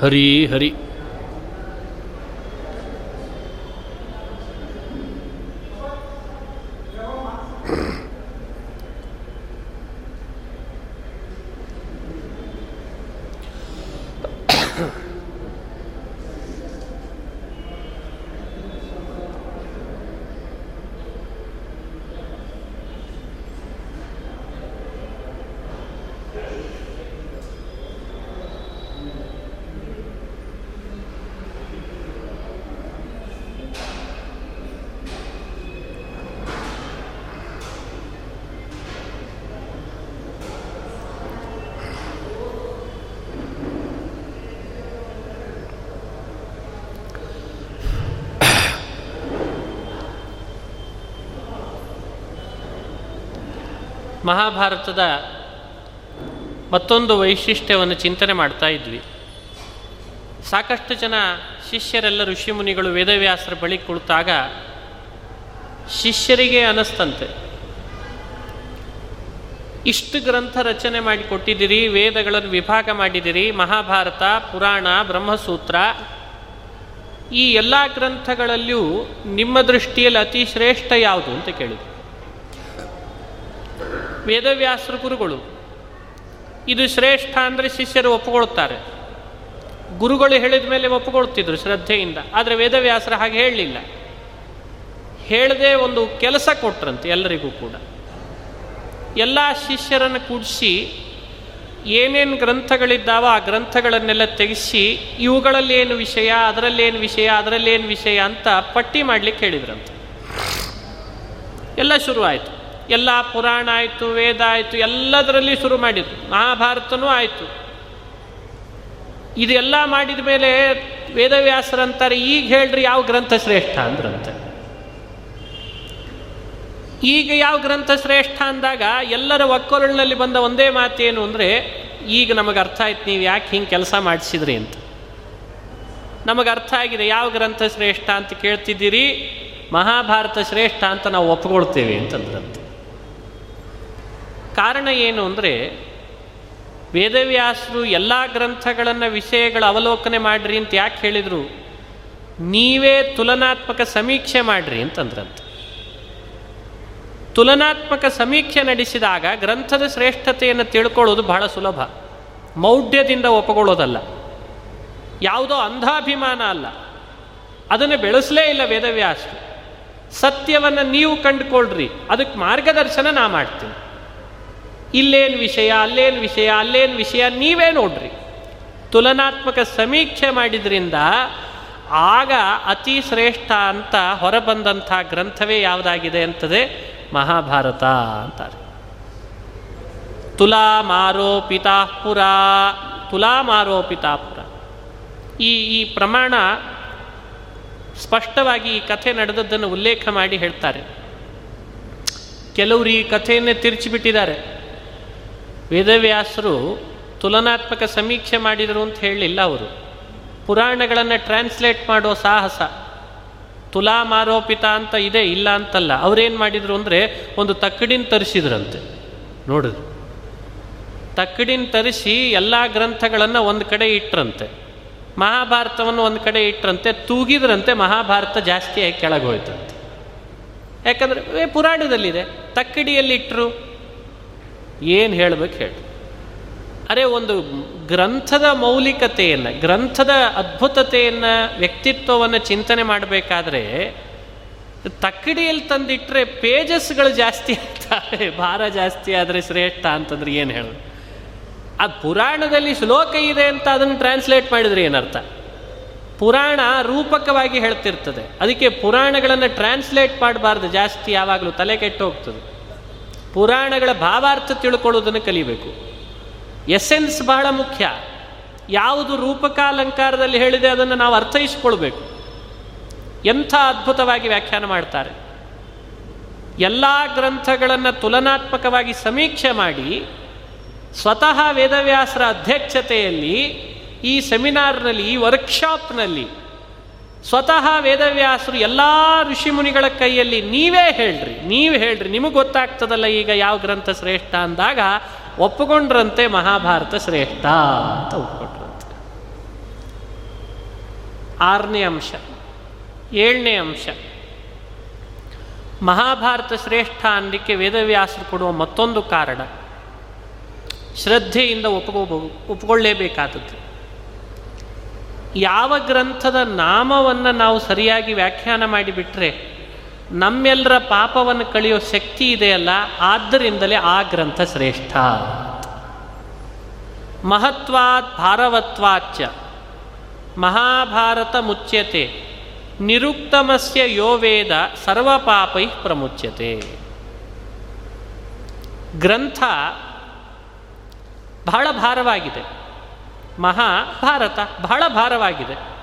ಹರಿ ಹರಿ ಮಹಾಭಾರತದ ಮತ್ತೊಂದು ವೈಶಿಷ್ಟ್ಯವನ್ನು ಚಿಂತನೆ ಮಾಡ್ತಾ ಇದ್ವಿ. ಸಾಕಷ್ಟು ಜನ ಶಿಷ್ಯರೆಲ್ಲ ಋಷಿಮುನಿಗಳು ವೇದವ್ಯಾಸರ ಬಳಿ ಕುಳಿತಾಗ ಶಿಷ್ಯರಿಗೆ ಅನಿಸ್ತಂತೆ. ಇಷ್ಟು ಗ್ರಂಥ ರಚನೆ ಮಾಡಿ ಕೊಟ್ಟಿದ್ದೀರಿ, ವೇದಗಳನ್ನು ವಿಭಾಗ ಮಾಡಿದಿರಿ ಮಹಾಭಾರತ, ಪುರಾಣ, ಬ್ರಹ್ಮಸೂತ್ರ. ಈ ಎಲ್ಲ ಗ್ರಂಥಗಳಲ್ಲಿಯೂ ನಿಮ್ಮ ದೃಷ್ಟಿಯಲ್ಲಿ ಅತಿ ಶ್ರೇಷ್ಠ ಯಾವುದು ಅಂತ ಕೇಳಿದ್ರು. ವೇದವ್ಯಾಸರ ಗುರುಗಳು ಇದು ಶ್ರೇಷ್ಠ ಅಂದರೆ ಶಿಷ್ಯರು ಒಪ್ಪಿಕೊಳ್ತಾರೆ. ಗುರುಗಳು ಹೇಳಿದ ಮೇಲೆ ಒಪ್ಪಿಕೊಳ್ತಿದ್ರು ಶ್ರದ್ಧೆಯಿಂದ. ಆದರೆ ವೇದವ್ಯಾಸರ ಹಾಗೆ ಹೇಳಲಿಲ್ಲ. ಹೇಳದೆ ಒಂದು ಕೆಲಸ ಕೊಟ್ರಂತೆ ಎಲ್ಲರಿಗೂ ಕೂಡ. ಎಲ್ಲ ಶಿಷ್ಯರನ್ನು ಕೂಡಿಸಿ ಏನೇನು ಗ್ರಂಥಗಳಿದ್ದಾವ ಆ ಗ್ರಂಥಗಳನ್ನೆಲ್ಲ ತೆಗೆಸಿ ಇವುಗಳಲ್ಲಿ ಏನು ವಿಷಯ ಅದರಲ್ಲೇನು ವಿಷಯ ಅದರಲ್ಲೇನು ವಿಷಯ ಅಂತ ಪಟ್ಟಿ ಮಾಡಲಿಕ್ಕೆ ಹೇಳಿದ್ರಂತೆ. ಎಲ್ಲ ಶುರುವಾಯಿತು. ಎಲ್ಲ ಪುರಾಣ ಆಯಿತು, ವೇದ ಆಯಿತು, ಎಲ್ಲದರಲ್ಲಿ ಶುರು ಮಾಡಿದ್ರು ಮಹಾಭಾರತನೂ ಆಯಿತು. ಇದೆಲ್ಲ ಮಾಡಿದ ಮೇಲೆ ವೇದವ್ಯಾಸರಂತಾರೆ ಈಗ ಹೇಳ್ರಿ ಯಾವ ಗ್ರಂಥ ಶ್ರೇಷ್ಠ? ಅಂದ್ರಂತೆ. ಈಗ ಯಾವ ಗ್ರಂಥ ಶ್ರೇಷ್ಠ ಅಂದಾಗ ಎಲ್ಲರ ಒಕ್ಕೊರಳಿನಲ್ಲಿ ಬಂದ ಒಂದೇ ಮಾತೇನು ಅಂದರೆ, ಈಗ ನಮಗೆ ಅರ್ಥ ಆಯ್ತು, ನೀವು ಯಾಕೆ ಹಿಂಗೆ ಕೆಲಸ ಮಾಡಿಸಿದ್ರಿ? ಅಂತ. ನಮಗೆ ಅರ್ಥ ಆಗಿದೆ, ಯಾವ ಗ್ರಂಥ ಶ್ರೇಷ್ಠ? ಅಂತ ಕೇಳ್ತಿದ್ದೀರಿ, ಮಹಾಭಾರತ ಶ್ರೇಷ್ಠ ಅಂತ ನಾವು ಒಪ್ಕೊಳ್ತೇವೆ, ಅಂತಂದ್ರಂತೆ. ಕಾರಣ ಏನು ಅಂದರೆ, ವೇದವ್ಯಾಸರು ಎಲ್ಲ ಗ್ರಂಥಗಳನ್ನು ವಿಷಯಗಳ ಅವಲೋಕನೆ ಮಾಡ್ರಿ ಅಂತ ಯಾಕೆ ಹೇಳಿದರು? ನೀವೇ ತುಲನಾತ್ಮಕ ಸಮೀಕ್ಷೆ ಮಾಡ್ರಿ ಅಂತಂದ್ರಂತೆ. ತುಲನಾತ್ಮಕ ಸಮೀಕ್ಷೆ ನಡೆಸಿದಾಗ ಗ್ರಂಥದ ಶ್ರೇಷ್ಠತೆಯನ್ನು ತಿಳ್ಕೊಳ್ಳೋದು ಬಹಳ ಸುಲಭ. ಮೌಢ್ಯದಿಂದ ಒಪ್ಪಗೊಳ್ಳೋದಲ್ಲ ಯಾವುದೋ ಅಂಧಾಭಿಮಾನ ಅಲ್ಲ. ಅದನ್ನು ಬೆಳೆಸಲೇ ಇಲ್ಲ ವೇದವ್ಯಾಸರು. ಸತ್ಯವನ್ನು ನೀವು ಕಂಡುಕೊಳ್ಳ್ರಿ ಅದಕ್ಕೆ ಮಾರ್ಗದರ್ಶನ ನಾ ಮಾಡ್ತೀನಿ. ಇಲ್ಲೇನು ವಿಷಯ, ಅಲ್ಲೇನು ವಿಷಯ ಅಲ್ಲೇನು ವಿಷಯ ನೀವೇ ನೋಡ್ರಿ. ತುಲನಾತ್ಮಕ ಸಮೀಕ್ಷೆ ಮಾಡಿದ್ರಿಂದ ಆಗ ಅತಿ ಶ್ರೇಷ್ಠ ಅಂತ ಹೊರಬಂದಂಥ ಗ್ರಂಥವೇ ಯಾವುದಾಗಿದೆ ಅಂತದೆ ಮಹಾಭಾರತ ಅಂತಾರೆ. ತುಲಾ ಮಾರೋಪಿತಾಪುರ ತುಲಾ ಮಾರೋಪಿತಾಪುರ ಈ ಈ ಪ್ರಮಾಣ ಸ್ಪಷ್ಟವಾಗಿ ಈ ಕಥೆ ನಡೆದದ್ದನ್ನು ಉಲ್ಲೇಖ ಮಾಡಿ ಹೇಳ್ತಾರೆ. ಕೆಲವರು ಈ ಕಥೆಯನ್ನೇ ತಿರುಚಿಬಿಟ್ಟಿದ್ದಾರೆ. ವೇದವ್ಯಾಸರು ತುಲನಾತ್ಮಕ ಸಮೀಕ್ಷೆ ಮಾಡಿದರು ಅಂತ ಹೇಳಲಿಲ್ಲ ಅವರು. ಪುರಾಣಗಳನ್ನು ಟ್ರಾನ್ಸ್ಲೇಟ್ ಮಾಡೋ ಸಾಹಸ, ತುಲಾ ಮಾರೋಪಿತ ಅಂತ ಇದೆ, ಇಲ್ಲ ಅಂತಲ್ಲ. ಅವ್ರೇನು ಮಾಡಿದರು ಅಂದರೆ ಒಂದು ತಕ್ಕಡಿನ ತರಿಸಿದ್ರಂತೆ. ನೋಡಿದ್ರು. ತಕ್ಕಡಿನ ತರಿಸಿ ಎಲ್ಲ ಗ್ರಂಥಗಳನ್ನು ಒಂದು ಕಡೆ ಇಟ್ಟರಂತೆ ಮಹಾಭಾರತವನ್ನು ಒಂದು ಕಡೆ ಇಟ್ಟರಂತೆ ತೂಗಿದ್ರಂತೆ ಮಹಾಭಾರತ ಜಾಸ್ತಿಯಾಗಿ ಕೆಳಗೆ ಹೋಯ್ತಂತೆ. ಯಾಕಂದರೆ ಪುರಾಣದಲ್ಲಿದೆ. ತಕ್ಕಡಿಯಲ್ಲಿ ಇಟ್ಟರು ಏನು ಹೇಳಬೇಕು ಹೇಳಿ. ಅರೆ ಒಂದು ಗ್ರಂಥದ ಮೌಲಿಕತೆಯನ್ನು, ಗ್ರಂಥದ ಅದ್ಭುತತೆಯನ್ನು, ವ್ಯಕ್ತಿತ್ವವನ್ನು ಚಿಂತನೆ ಮಾಡಬೇಕಾದ್ರೆ ತಕ್ಕಡಿಯಲ್ಲಿ ತಂದಿಟ್ಟರೆ ಪೇಜಸ್ಗಳು ಜಾಸ್ತಿ ಆಗ್ತವೆ ಭಾರ ಜಾಸ್ತಿ ಆದರೆ ಶ್ರೇಷ್ಠ ಅಂತಂದ್ರೆ ಏನು ಹೇಳೋದು ಆ ಪುರಾಣದಲ್ಲಿ ಶ್ಲೋಕ ಇದೆ ಅಂತ ಅದನ್ನು ಟ್ರಾನ್ಸ್ಲೇಟ್ ಮಾಡಿದ್ರೆ ಏನರ್ಥ? ಪುರಾಣ ರೂಪಕವಾಗಿ ಹೇಳ್ತಿರ್ತದೆ. ಅದಕ್ಕೆ ಪುರಾಣಗಳನ್ನು ಟ್ರಾನ್ಸ್ಲೇಟ್ ಮಾಡಬಾರ್ದು, ಜಾಸ್ತಿ ಯಾವಾಗಲೂ ತಲೆ ಕೆಟ್ಟು ಹೋಗ್ತದೆ. ಪುರಾಣಗಳ ಭಾವಾರ್ಥ ತಿಳ್ಕೊಳ್ಳೋದನ್ನು ಕಲಿಬೇಕು. ಎಸೆನ್ಸ್ ಬಹಳ ಮುಖ್ಯ. ಯಾವುದು ರೂಪಕಾಲಂಕಾರದಲ್ಲಿ ಹೇಳಿದೆ ಅದನ್ನು ನಾವು ಅರ್ಥೈಸ್ಕೊಳ್ಬೇಕು. ಎಂಥ ಅದ್ಭುತವಾಗಿ ವ್ಯಾಖ್ಯಾನ ಮಾಡ್ತಾರೆ. ಎಲ್ಲ ಗ್ರಂಥಗಳನ್ನು ತುಲನಾತ್ಮಕವಾಗಿ ಸಮೀಕ್ಷೆ ಮಾಡಿ, ಸ್ವತಃ ವೇದವ್ಯಾಸರ ಅಧ್ಯಕ್ಷತೆಯಲ್ಲಿ ಈ ಸೆಮಿನಾರ್ನಲ್ಲಿ, ಈ ವರ್ಕ್ಶಾಪ್ನಲ್ಲಿ ಸ್ವತಃ ವೇದವ್ಯಾಸರು ಎಲ್ಲ ಋಷಿಮುನಿಗಳ ಕೈಯಲ್ಲಿ ನೀವೇ ಹೇಳ್ರಿ, ನೀವು ಹೇಳ್ರಿ, ನಿಮಗೆ ಗೊತ್ತಾಗ್ತದಲ್ಲ ಈಗ ಯಾವ ಗ್ರಂಥ ಶ್ರೇಷ್ಠ ಅಂದಾಗ, ಒಪ್ಪಿಕೊಂಡ್ರಂತೆ ಮಹಾಭಾರತ ಶ್ರೇಷ್ಠ ಅಂತ ಒಪ್ಪಿಕೊಂಡ್ರಂತೆ. ಆರನೇ ಅಂಶ, ಏಳನೇ ಅಂಶ. ಮಹಾಭಾರತ ಶ್ರೇಷ್ಠ ಅನ್ನಲಿಕ್ಕೆ ವೇದವ್ಯಾಸರು ಕೊಡುವ ಮತ್ತೊಂದು ಕಾರಣ, ಶ್ರದ್ಧೆಯಿಂದ ಒಪ್ಕೋಬಹುದು ಒಪ್ಪಿಕೊಳ್ಳೇಬೇಕಾದದ್ದು. ಯಾವ ಗ್ರಂಥದ ನಾಮವನ್ನು ನಾವು ಸರಿಯಾಗಿ ವ್ಯಾಖ್ಯಾನ ಮಾಡಿಬಿಟ್ರೆ ನಮ್ಮೆಲ್ಲರ ಪಾಪವನ್ನು ಕಳೆಯೋ ಶಕ್ತಿ ಇದೆಯಲ್ಲ, ಆದ್ದರಿಂದಲೇ ಆ ಗ್ರಂಥ ಶ್ರೇಷ್ಠ. ಮಹತ್ವಾತ್ ಭಾರವತ್ವಾಚ ಮಹಾಭಾರತ ಮುಚ್ಯತೆ. ನಿರುಕ್ತಮಸ್ಯ ಯೋ ವೇದ ಸರ್ವಪಾಪೈ ಪ್ರಮುಚ್ಯತೆ. ಗ್ರಂಥ ಬಹಳ ಭಾರವಾಗಿದೆ. ಮಹಾಭಾರತ ಬಹಳ ಭಾರವಾಗಿದೆ.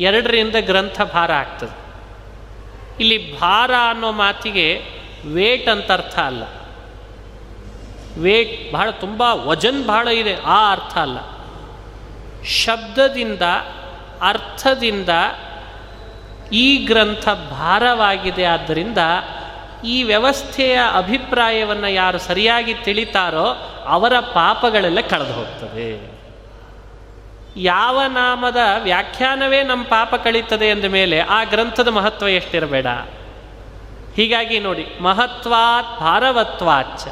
ಎರಡರಿಂದ ಗ್ರಂಥ ಭಾರ ಆಗ್ತದೆ. ಇಲ್ಲಿ ಭಾರ ಅನ್ನೋ ಮಾತಿಗೆ ವೇಟ್ ಅಂತ ಅರ್ಥ ಅಲ್ಲ. ವೇಟ್ ಬಹಳ ತುಂಬ ವಜನ್ ಬಹಳ ಇದೆ, ಆ ಅರ್ಥ ಅಲ್ಲ. ಶಬ್ದದಿಂದ, ಅರ್ಥದಿಂದ ಈ ಗ್ರಂಥ ಭಾರವಾಗಿದೆ. ಆದ್ದರಿಂದ ಈ ವ್ಯವಸ್ಥೆಯ ಅಭಿಪ್ರಾಯವನ್ನು ಯಾರು ಸರಿಯಾಗಿ ತಿಳಿತಾರೋ ಅವರ ಪಾಪಗಳೆಲ್ಲ ಕಳೆದು ಹೋಗ್ತದೆ. ಯಾವ ನಾಮದ ವ್ಯಾಖ್ಯಾನವೇ ನಮ್ಮ ಪಾಪ ಕಳೀತದೆ ಎಂದ ಮೇಲೆ ಆ ಗ್ರಂಥದ ಮಹತ್ವ ಎಷ್ಟಿರಬೇಡ. ಹೀಗಾಗಿ ನೋಡಿ, ಮಹತ್ವಾತ್ ಭಾರವತ್ವಾಚ.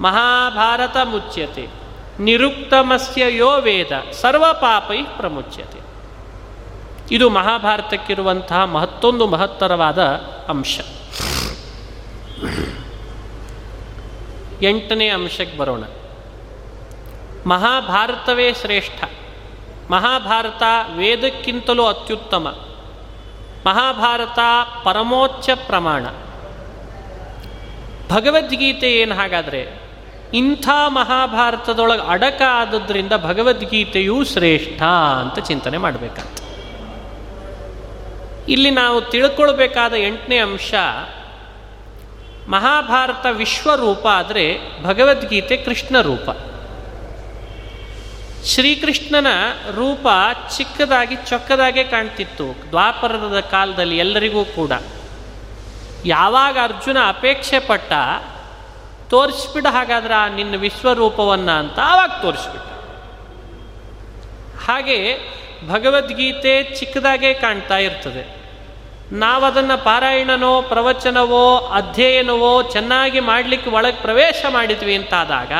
ಮಹಾಭಾರತ ಮುಚ್ಯತೆ. ನಿರುಕ್ತಮಸ್ಯ ಯೋ ವೇದ. ಸರ್ವ ಪಾಪೈ ಪ್ರಮುಚ್ಯತೆ. ಇದು ಮಹಾಭಾರತಕ್ಕಿರುವಂತಹ ಮಹತ್ತೊಂದು ಮಹತ್ತರವಾದ ಅಂಶ. ಎಂಟನೇ ಅಂಶಕ್ಕೆ ಬರೋಣ. ಮಹಾಭಾರತವೇ ಶ್ರೇಷ್ಠ. ಮಹಾಭಾರತ ವೇದಕ್ಕಿಂತಲೂ ಅತ್ಯುತ್ತಮ. ಮಹಾಭಾರತ ಪರಮೋಚ್ಚ ಪ್ರಮಾಣ. ಭಗವದ್ಗೀತೆ ಏನು ಹಾಗಾದರೆ, ಇಂಥ ಮಹಾಭಾರತದೊಳಗೆ ಅಡಕ ಆದದ್ರಿಂದ ಭಗವದ್ಗೀತೆಯೂ ಶ್ರೇಷ್ಠ ಅಂತ ಚಿಂತನೆ ಮಾಡಬೇಕಂತ. ಇಲ್ಲಿ ನಾವು ತಿಳ್ಕೊಳ್ಬೇಕಾದ ಎಂಟನೇ ಅಂಶ, ಮಹಾಭಾರತ ವಿಶ್ವರೂಪ ಆದರೆ ಭಗವದ್ಗೀತೆ ಕೃಷ್ಣ ರೂಪ ಶ್ರೀಕೃಷ್ಣನ ರೂಪ ಚಿಕ್ಕದಾಗಿ ಚೊಕ್ಕದಾಗೆ ಕಾಣ್ತಿತ್ತು. ದ್ವಾಪರದ ಕಾಲದಲ್ಲಿ ಎಲ್ಲರಿಗೂ ಕೂಡ. ಯಾವಾಗ ಅರ್ಜುನ ಅಪೇಕ್ಷೆ ಪಟ್ಟ, ತೋರಿಸ್ಬಿಡ ಹಾಗಾದ್ರೆ ನಿನ್ನ ವಿಶ್ವರೂಪವನ್ನು ಅಂತ ಆವಾಗ ತೋರಿಸ್ಬಿಟ್ಟ. ಹಾಗೆ ಭಗವದ್ಗೀತೆ ಚಿಕ್ಕದಾಗೆ ಕಾಣ್ತಾ ಇರ್ತದೆ. ನಾವದನ್ನು ಪಾರಾಯಣನೋ, ಪ್ರವಚನವೋ, ಅಧ್ಯಯನವೋ ಚೆನ್ನಾಗಿ ಮಾಡಲಿಕ್ಕೆ ಒಳಗೆ ಪ್ರವೇಶ ಮಾಡಿದ್ವಿ ಅಂತಾದಾಗ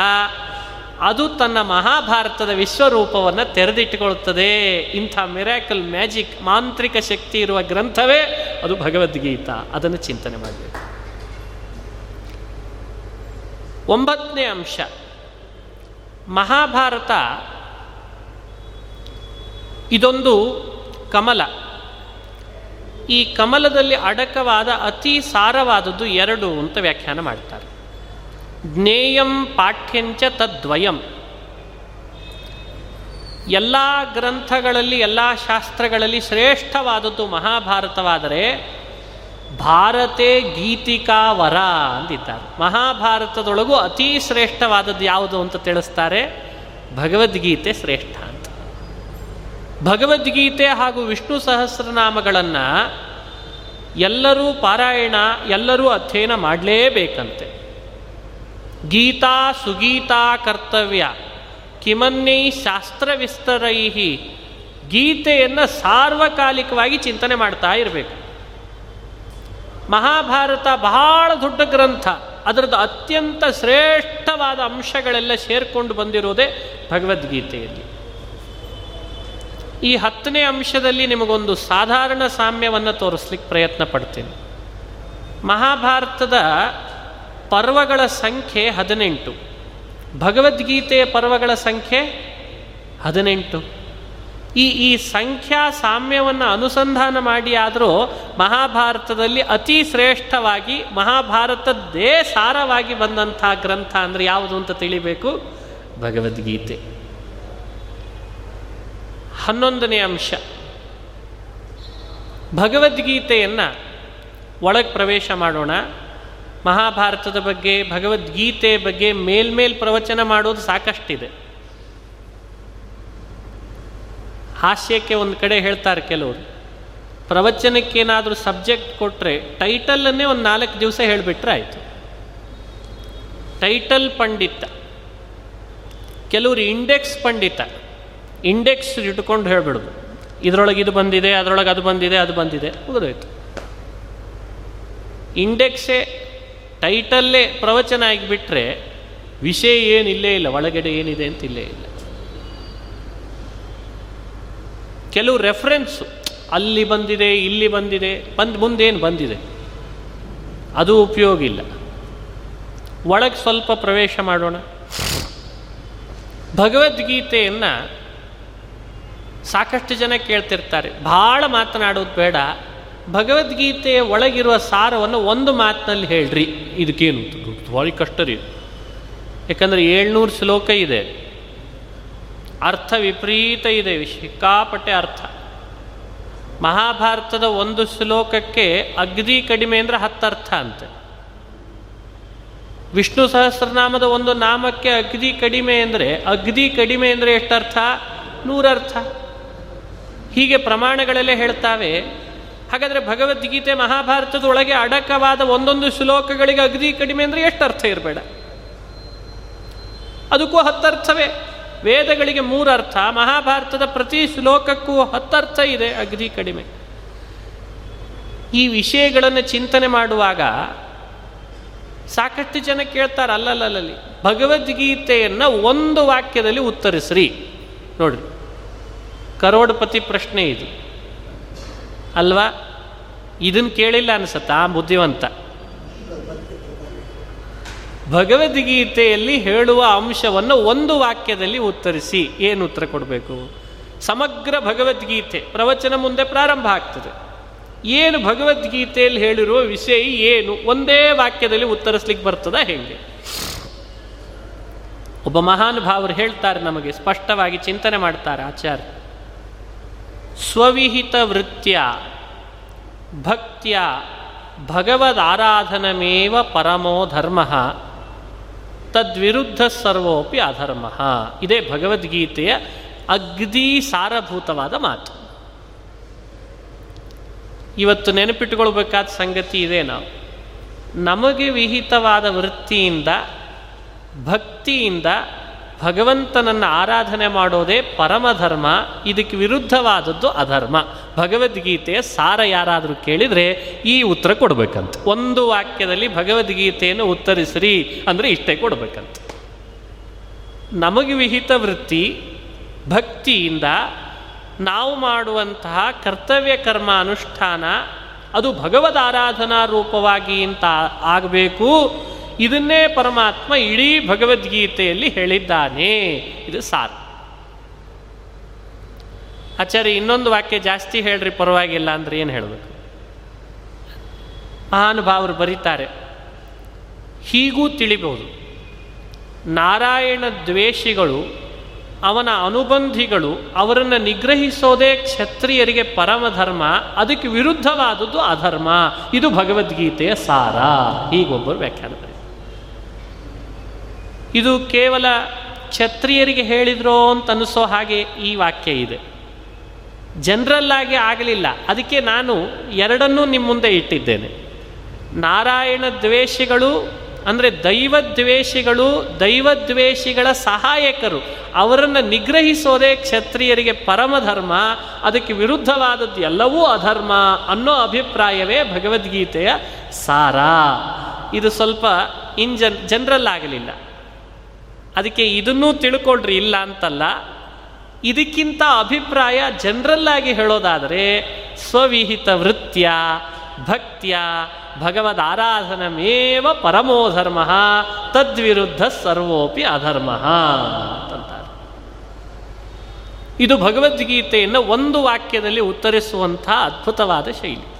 ಅದು ತನ್ನ ಮಹಾಭಾರತದ ವಿಶ್ವರೂಪವನ್ನು ತೆರೆದಿಟ್ಟುಕೊಳ್ಳುತ್ತದೆ. ಇಂಥ ಮಿರಾಕಲ್ ಮ್ಯಾಜಿಕ್ ಮಾಂತ್ರಿಕ ಶಕ್ತಿ ಇರುವ ಗ್ರಂಥವೇ ಅದು ಭಗವದ್ಗೀತಾ. ಅದನ್ನು ಚಿಂತನೆ ಮಾಡಬೇಕು. ಒಂಬತ್ತನೇ ಅಂಶ. ಮಹಾಭಾರತ ಇದೊಂದು ಕಮಲ. ಈ ಕಮಲದಲ್ಲಿ ಅಡಕವಾದ ಅತಿ ಸಾರವಾದದ್ದು ಎರಡು ಅಂತ ವ್ಯಾಖ್ಯಾನ ಮಾಡ್ತಾರೆ. ಜ್ಞೇಯಂ ಪಾಠ್ಯಂಚ ತದ್ವಯಂ. ಎಲ್ಲ ಗ್ರಂಥಗಳಲ್ಲಿ, ಎಲ್ಲ ಶಾಸ್ತ್ರಗಳಲ್ಲಿ ಶ್ರೇಷ್ಠವಾದದ್ದು ಮಹಾಭಾರತವಾದರೆ ಭಾರತೆ ಗೀತಿಕಾ ವರ ಅಂದಿದ್ದಾರೆ ಮಹಾಭಾರತದೊಳಗೂ ಅತಿ ಶ್ರೇಷ್ಠವಾದದ್ದು ಯಾವುದು ಅಂತ ತಿಳಿಸ್ತಾರೆ? ಭಗವದ್ಗೀತೆ ಶ್ರೇಷ್ಠ ಅಂತ. ಭಗವದ್ಗೀತೆ ಹಾಗೂ ವಿಷ್ಣು ಸಹಸ್ರನಾಮಗಳನ್ನು ಎಲ್ಲರೂ ಪಾರಾಯಣ, ಎಲ್ಲರೂ ಅಧ್ಯಯನ ಮಾಡಲೇಬೇಕಂತೆ. ಗೀತಾ ಸುಗೀತಾ ಕರ್ತವ್ಯ. ಕಿಮನ್ನೈ ಶಾಸ್ತ್ರ ವಿಸ್ತರೈ ಗೀತೆಯನ್ನು ಸಾರ್ವಕಾಲಿಕವಾಗಿ ಚಿಂತನೆ ಮಾಡ್ತಾ ಇರಬೇಕು. ಮಹಾಭಾರತ ಬಹಳ ದೊಡ್ಡ ಗ್ರಂಥ. ಅದರದ್ದು ಅತ್ಯಂತ ಶ್ರೇಷ್ಠವಾದ ಅಂಶಗಳೆಲ್ಲ ಸೇರ್ಕೊಂಡು ಬಂದಿರೋದೇ ಭಗವದ್ಗೀತೆಯಲ್ಲಿ. ಈ ಹತ್ತನೇ ಅಂಶದಲ್ಲಿ ನಿಮಗೊಂದು ಸಾಧಾರಣ ಸಾಮ್ಯವನ್ನು ತೋರಿಸ್ಲಿಕ್ಕೆ ಪ್ರಯತ್ನ ಪಡ್ತೀನಿ. ಮಹಾಭಾರತದ ಪರ್ವಗಳ ಸಂಖ್ಯೆ ಹದಿನೆಂಟು. ಭಗವದ್ಗೀತೆಯ ಪರ್ವಗಳ ಸಂಖ್ಯೆ ಹದಿನೆಂಟು. ಈ ಈ ಸಂಖ್ಯಾ ಸಾಮ್ಯವನ್ನು ಅನುಸಂಧಾನ ಮಾಡಿ ಆದರೂ ಮಹಾಭಾರತದಲ್ಲಿ ಅತಿ ಶ್ರೇಷ್ಠವಾಗಿ ಮಹಾಭಾರತದ್ದೇ ಸಾರವಾಗಿ ಬಂದಂಥ ಗ್ರಂಥ ಅಂದರೆ ಯಾವುದು ಅಂತ ತಿಳಿಬೇಕು? ಭಗವದ್ಗೀತೆ. ಹನ್ನೊಂದನೇ ಅಂಶ. ಭಗವದ್ಗೀತೆಯನ್ನು ಒಳಗೆ ಪ್ರವೇಶ ಮಾಡೋಣ. ಮಹಾಭಾರತದ ಬಗ್ಗೆ, ಭಗವದ್ಗೀತೆ ಬಗ್ಗೆ ಮೇಲ್ಮೇಲ್ ಪ್ರವಚನ ಮಾಡೋದು ಸಾಕಷ್ಟಿದೆ. ಹಾಸ್ಯಕ್ಕೆ ಒಂದು ಕಡೆ ಹೇಳ್ತಾರೆ ಕೆಲವರು, ಪ್ರವಚನಕ್ಕೇನಾದರೂ ಸಬ್ಜೆಕ್ಟ್ ಕೊಟ್ಟರೆ ಟೈಟಲನ್ನೇ ಒಂದು ನಾಲ್ಕು ದಿವಸ ಹೇಳಿಬಿಟ್ರೆ ಆಯಿತು. ಟೈಟಲ್ ಪಂಡಿತ, ಕೆಲವರು ಇಂಡೆಕ್ಸ್ ಪಂಡಿತ, ಇಂಡೆಕ್ಸ್ ಇಟ್ಕೊಂಡು ಹೇಳ್ಬಿಡೋದು. ಇದರೊಳಗೆ ಇದು ಬಂದಿದೆ, ಅದರೊಳಗೆ ಅದು ಬಂದಿದೆ ಅದು ಬಂದಿದೆ, ಮುಗಿದೋಯ್ತು. ಇಂಡೆಕ್ಸೇ ಟೈಟಲ್ಲೇ ಪ್ರವಚನ ಆಗಿಬಿಟ್ರೆ ವಿಷಯ ಏನಿಲ್ಲೇ ಇಲ್ಲ ಒಳಗಡೆ ಏನಿದೆ ಅಂತ ಇಲ್ಲೇ ಇಲ್ಲ. ಕೆಲವು ರೆಫರೆನ್ಸು ಅಲ್ಲಿ ಬಂದಿದೆ, ಇಲ್ಲಿ ಬಂದಿದೆ, ಬಂದು ಮುಂದೇನು ಬಂದಿದೆ, ಅದು ಉಪಯೋಗ ಇಲ್ಲ. ಒಳಗೆ ಸ್ವಲ್ಪ ಪ್ರವೇಶ ಮಾಡೋಣ. ಭಗವದ್ಗೀತೆಯನ್ನು ಸಾಕಷ್ಟು ಜನ ಕೇಳ್ತಿರ್ತಾರೆ. ಭಾಳ ಮಾತನಾಡೋದು ಬೇಡ. ಭಗವದ್ಗೀತೆಯ ಒಳಗಿರುವ ಸಾರವನ್ನು ಒಂದು ಮಾತಿನಲ್ಲಿ ಹೇಳ್ರಿ. ಇದಕ್ಕೇನು? ಭಾರಿ ಕಷ್ಟ ರೀ. ಯಾಕಂದರೆ ಏಳ್ನೂರು ಶ್ಲೋಕ ಇದೆ. ಅರ್ಥ ವಿಪರೀತ ಇದೆ ಸಿಕ್ಕಾಪಟ್ಟೆ ಅರ್ಥ. ಮಹಾಭಾರತದ ಒಂದು ಶ್ಲೋಕಕ್ಕೆ ಅಗ್ದಿ ಕಡಿಮೆ ಅಂದರೆ ಹತ್ತರ್ಥ ಅಂತೆ. ವಿಷ್ಣು ಸಹಸ್ರನಾಮದ ಒಂದು ನಾಮಕ್ಕೆ ಅಗ್ದಿ ಕಡಿಮೆ ಅಂದರೆ ಅಗ್ದಿ ಕಡಿಮೆ ಅಂದರೆ ಎಷ್ಟರ್ಥ? ನೂರರ್ಥ. ಹೀಗೆ ಪ್ರಮಾಣಗಳಲ್ಲೇ ಹೇಳ್ತಾವೆ. ಹಾಗಾದರೆ ಭಗವದ್ಗೀತೆ ಮಹಾಭಾರತದ ಒಳಗೆ ಅಡಕವಾದ ಒಂದೊಂದು ಶ್ಲೋಕಗಳಿಗೆ ಅಗ್ದಿ ಕಡಿಮೆ ಅಂದರೆ ಎಷ್ಟು ಅರ್ಥ ಇರಬೇಡ. ಅದಕ್ಕೂ ಹತ್ತರ್ಥವೇ. ವೇದಗಳಿಗೆ ಮೂರರ್ಥ ಮಹಾಭಾರತದ ಪ್ರತಿ ಶ್ಲೋಕಕ್ಕೂ ಹತ್ತರ್ಥ ಇದೆ ಅಗ್ದಿ ಕಡಿಮೆ. ಈ ವಿಷಯಗಳನ್ನು ಚಿಂತನೆ ಮಾಡುವಾಗ ಸಾಕಷ್ಟು ಜನ ಕೇಳ್ತಾರೆ, ಅಲ್ಲಲ್ಲಲ್ಲಿ. ಭಗವದ್ಗೀತೆಯನ್ನು ಒಂದು ವಾಕ್ಯದಲ್ಲಿ ಉತ್ತರಿಸ್ರಿ. ನೋಡ್ರಿ. ಕರೋಡ್ಪತಿ ಪ್ರಶ್ನೆ ಇದು. ಅಲ್ವಾ? ಇದನ್ನು ಕೇಳಿಲ್ಲ ಅನ್ಸತ್ತ ಬುದ್ಧಿವಂತ. ಭಗವದ್ಗೀತೆಯಲ್ಲಿ ಹೇಳುವ ಅಂಶವನ್ನು ಒಂದು ವಾಕ್ಯದಲ್ಲಿ ಉತ್ತರಿಸಿ, ಏನು ಉತ್ತರ ಕೊಡಬೇಕು? ಸಮಗ್ರ ಭಗವದ್ಗೀತೆ, ಪ್ರವಚನ ಮುಂದೆ ಪ್ರಾರಂಭ ಆಗ್ತದೆ. ಏನು ಭಗವದ್ಗೀತೆಯಲ್ಲಿ ಹೇಳಿರುವ ವಿಷಯ ಏನು? ಒಂದೇ ವಾಕ್ಯದಲ್ಲಿ ಉತ್ತರಿಸ್ಲಿಕ್ಕೆ ಬರ್ತದ ಹೇಗೆ? ಒಬ್ಬ ಮಹಾನುಭಾವರು ಹೇಳ್ತಾರೆ ನಮಗೆ, ಸ್ಪಷ್ಟವಾಗಿ ಚಿಂತನೆ ಮಾಡ್ತಾರೆ ಆಚಾರ್ಯ. ಸ್ವವಿಹಿತ ವೃತ್ಯ ಭಕ್ತಿಯ ಭಗವದಾರಾಧನಮೇವ ಪರಮೋ ಧರ್ಮ ತದ್ವಿರುದ್ಧ ಸರ್ವೋಪಿ ಅಧರ್ಮ. ಇದೇ ಭಗವದ್ಗೀತೆಯ ಅಗ್ದಿ ಸಾರಭೂತವಾದ ಮಾತು. ಇವತ್ತು ನೆನಪಿಟ್ಟುಕೊಳ್ಬೇಕಾದ ಸಂಗತಿ ಇದೆ ನಾವು. ನಮಗೆ ವಿಹಿತವಾದ ವೃತ್ತಿಯಿಂದ, ಭಕ್ತಿಯಿಂದ ಭಗವಂತನನ್ನು ಆರಾಧನೆ ಮಾಡೋದೇ ಪರಮಧರ್ಮ, ಇದಕ್ಕೆ ವಿರುದ್ಧವಾದದ್ದು ಅಧರ್ಮ. ಭಗವದ್ಗೀತೆಯ ಸಾರ ಯಾರಾದರೂ ಕೇಳಿದರೆ ಈ ಉತ್ತರ ಕೊಡಬೇಕಂತ. ಒಂದು ವಾಕ್ಯದಲ್ಲಿ ಭಗವದ್ಗೀತೆಯನ್ನು ಉತ್ತರಿಸ್ರಿ ಅಂದರೆ ಇಷ್ಟೇ ಕೊಡಬೇಕಂತ. ನಮಗೆ ವಿಹಿತ ವೃತ್ತಿ, ಭಕ್ತಿಯಿಂದ ನಾವು ಮಾಡುವಂತಹ ಕರ್ತವ್ಯ ಕರ್ಮ ಅನುಷ್ಠಾನ, ಅದು ಭಗವದ್ ಆರಾಧನಾ ರೂಪವಾಗಿ ಅಂತ ಆಗಬೇಕು. ಇದನ್ನೇ ಪರಮಾತ್ಮ ಇಡೀ ಭಗವದ್ಗೀತೆಯಲ್ಲಿ ಹೇಳಿದ್ದಾನೆ. ಇದು ಸಾರ. ಆಚಾರ್ಯ, ಇನ್ನೊಂದು ವಾಕ್ಯ ಜಾಸ್ತಿ ಹೇಳ್ರಿ, ಪರವಾಗಿಲ್ಲ ಅಂದ್ರೆ ಏನು ಹೇಳಬೇಕು? ಮಹಾನುಭಾವರು ಬರೀತಾರೆ, ಹೀಗೂ ತಿಳಿಬಹುದು ನಾರಾಯಣ ದ್ವೇಷಿಗಳು, ಅವನ ಅನುಬಂಧಿಗಳು, ಅವರನ್ನು ನಿಗ್ರಹಿಸೋದೇ ಕ್ಷತ್ರಿಯರಿಗೆ ಪರಮಧರ್ಮ, ಅದಕ್ಕೆ ವಿರುದ್ಧವಾದದ್ದು ಅಧರ್ಮ. ಇದು ಭಗವದ್ಗೀತೆಯ ಸಾರ. ಹೀಗೊಬ್ಬರು ವ್ಯಾಖ್ಯಾನ ಇದು ಕೇವಲ ಕ್ಷತ್ರಿಯರಿಗೆ ಹೇಳಿದ್ರೋ ಅಂತ ಅನಿಸೋ ಹಾಗೆ ಈ ವಾಕ್ಯ ಇದೆ. ಜನರಲ್ಲಾಗಿ ಆಗಲಿಲ್ಲ. ಅದಕ್ಕೆ ನಾನು ಎರಡನ್ನೂ ನಿಮ್ಮ ಮುಂದೆ ಇಟ್ಟಿದ್ದೇನೆ. ನಾರಾಯಣ ದ್ವೇಷಿಗಳು ಅಂದರೆ ದೈವದ್ವೇಷಿಗಳು ದೈವದ್ವೇಷಿಗಳ ಸಹಾಯಕರು, ಅವರನ್ನು ನಿಗ್ರಹಿಸೋದೇ ಕ್ಷತ್ರಿಯರಿಗೆ ಪರಮಧರ್ಮ, ಅದಕ್ಕೆ ವಿರುದ್ಧವಾದದ್ದು ಎಲ್ಲವೂ ಅಧರ್ಮ ಅನ್ನೋ ಅಭಿಪ್ರಾಯವೇ ಭಗವದ್ಗೀತೆಯ ಸಾರ. ಇದು ಸ್ವಲ್ಪ ಇನ್ ಜನ್, ಜನರಲ್ ಆಗಲಿಲ್ಲ. ಅದಕ್ಕೆ ಇದನ್ನೂ ತಿಳ್ಕೊಳ್ರಿ, ಇಲ್ಲ ಅಂತಲ್ಲ. ಇದಕ್ಕಿಂತ ಅಭಿಪ್ರಾಯ ಜನರಲ್ ಆಗಿ ಹೇಳೋದಾದರೆ, ಸ್ವವಿಹಿತ ವೃತ್ಯ, ಭಕ್ತಿಯ, ಭಗವದ್ ಆರಾಧನಮೇವ ಪರಮೋ ಧರ್ಮ, ತದ್ವಿರುದ್ಧ ಸರ್ವೋಪಿ ಅಧರ್ಮ ಅಂತಂತಾರೆ. ಇದು ಭಗವದ್ಗೀತೆಯನ್ನು ಒಂದು ವಾಕ್ಯದಲ್ಲಿ ಉತ್ತರಿಸುವಂಥ ಅದ್ಭುತವಾದ ಶೈಲಿ.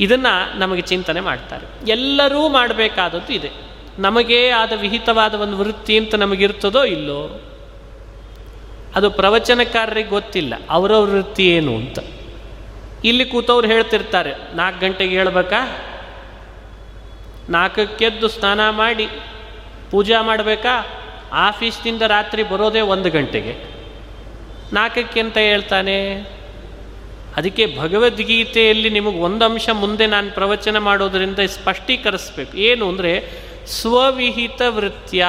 ಇದನ್ನು ನಮಗೆ ಚಿಂತನೆ ಮಾಡ್ತಾರೆ. ಎಲ್ಲರೂ ಮಾಡಬೇಕಾದದ್ದು ಇದೆ. ನಮಗೇ ಆದ ವಿಹಿತವಾದ ಒಂದು ವೃತ್ತಿ ಅಂತ ನಮಗಿರ್ತದೋ ಇಲ್ಲೋ? ಅದು ಪ್ರವಚನಕಾರರಿಗೆ ಗೊತ್ತಿಲ್ಲ. ಅವರ ವೃತ್ತಿ ಏನು ಅಂತ. ಇಲ್ಲಿ ಕೂತವ್ರು ಹೇಳ್ತಿರ್ತಾರೆ, ನಾಲ್ಕು ಗಂಟೆಗೆ ಹೇಳ್ಬೇಕಾ? ನಾಲ್ಕಕ್ಕೆದ್ದು ಸ್ನಾನ ಮಾಡಿ, ಪೂಜಾ ಮಾಡಬೇಕಾ? ಆಫೀಸ್ನಿಂದ ರಾತ್ರಿ ಬರೋದೇ ಒಂದು ಗಂಟೆಗೆ. ನಾಲ್ಕಕ್ಕೆ ಅಂತ ಹೇಳ್ತಾನೆ? ಅದಕ್ಕೆ ಭಗವದ್ಗೀತೆಯಲ್ಲಿ ನಿಮಗೆ ಒಂದು ಅಂಶ ಮುಂದೆ ನಾನು ಪ್ರವಚನ ಮಾಡೋದರಿಂದ ಸ್ಪಷ್ಟೀಕರಿಸ್ಬೇಕು. ಏನು ಅಂದರೆ ಸ್ವವಿಹಿತ ವೃತ್ಯ.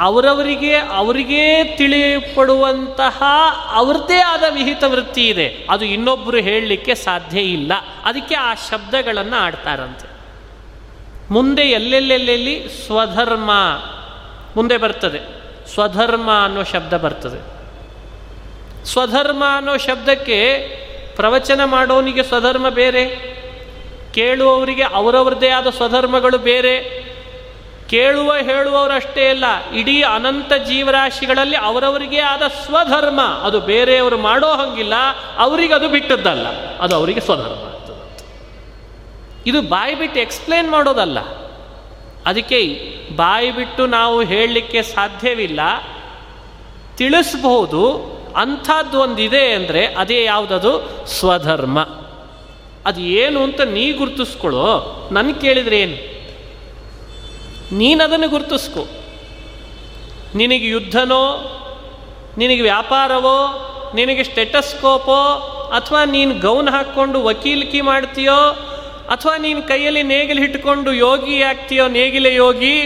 ಅವರವರಿಗೆ, ಅವರಿಗೇ ತಿಳಿಪಡುವಂತಹ ಅವ್ರದ್ದೇ ಆದ ವಿಹಿತ ವೃತ್ತಿ ಇದೆ. ಅದು ಇನ್ನೊಬ್ಬರು ಹೇಳಲಿಕ್ಕೆ ಸಾಧ್ಯ ಇಲ್ಲ. ಅದಕ್ಕೆ ಆ ಶಬ್ದಗಳನ್ನು ಆಡ್ತಾರಂತೆ. ಮುಂದೆ ಎಲ್ಲೆಲ್ಲೆಲ್ಲೆಲ್ಲಿ ಸ್ವಧರ್ಮ, ಮುಂದೆ ಬರ್ತದೆ. ಸ್ವಧರ್ಮ ಅನ್ನೋ ಶಬ್ದ ಬರ್ತದೆ. ಸ್ವಧರ್ಮ ಅನ್ನೋ ಶಬ್ದಕ್ಕೆ ಪ್ರವಚನ ಮಾಡೋನಿಗೆ ಸ್ವಧರ್ಮ ಬೇರೆ. ಕೇಳುವವರಿಗೆ ಅವರವ್ರದ್ದೇ ಆದ ಸ್ವಧರ್ಮಗಳು ಬೇರೆ. ಕೇಳುವ ಹೇಳುವವರಷ್ಟೇ ಅಲ್ಲ, ಇಡೀ ಅನಂತ ಜೀವರಾಶಿಗಳಲ್ಲಿ ಅವರವರಿಗೆ ಆದ ಸ್ವಧರ್ಮ. ಅದು ಬೇರೆಯವರು ಮಾಡೋ ಹಂಗಿಲ್ಲ, ಅವರಿಗೆ ಅದು ಬಿಟ್ಟದ್ದಲ್ಲ, ಅದು ಅವರಿಗೆ ಸ್ವಧರ್ಮ ಇದು ಬಾಯಿ ಬಿಟ್ಟು ಎಕ್ಸ್ಪ್ಲೇನ್ ಮಾಡೋದಲ್ಲ. ಅದಕ್ಕೆ ಬಾಯಿ ಬಿಟ್ಟು ನಾವು ಹೇಳಲಿಕ್ಕೆ ಸಾಧ್ಯವಿಲ್ಲ. ತಿಳಿಸ್ಬಹುದು, ಅಂಥದ್ದು ಒಂದಿದೆ ಅಂದರೆ ಅದೇ ಯಾವುದದು? ಸ್ವಧರ್ಮ. ಅದು ಏನು ಅಂತ ನೀ ಗುರುತಿಸ್ಕೊಳ್ಳೋ, ನಾನು ಕೇಳಿದ್ರೆ ಏನು? ನೀನದನ್ನು ಗುರುತಿಸ್ಕೊ. ನಿನಗೆ ಯುದ್ಧನೋ, ನಿನಗೆ ವ್ಯಾಪಾರವೋ, ನಿನಗೆ ಸ್ಟೆಟಸ್ಕೋಪೋ, ಅಥವಾ ನೀನು ಗೌನ್ ಹಾಕ್ಕೊಂಡು ವಕೀಲಿಕೆ ಮಾಡ್ತೀಯೋ, ಅಥವಾ ನೀನು ಕೈಯಲ್ಲಿ ನೇಗಿಲು ಹಿಟ್ಟುಕೊಂಡು ಯೋಗಿ ಆಗ್ತೀಯೋ, ನೇಗಿಲೆ ಯೋಗಿ,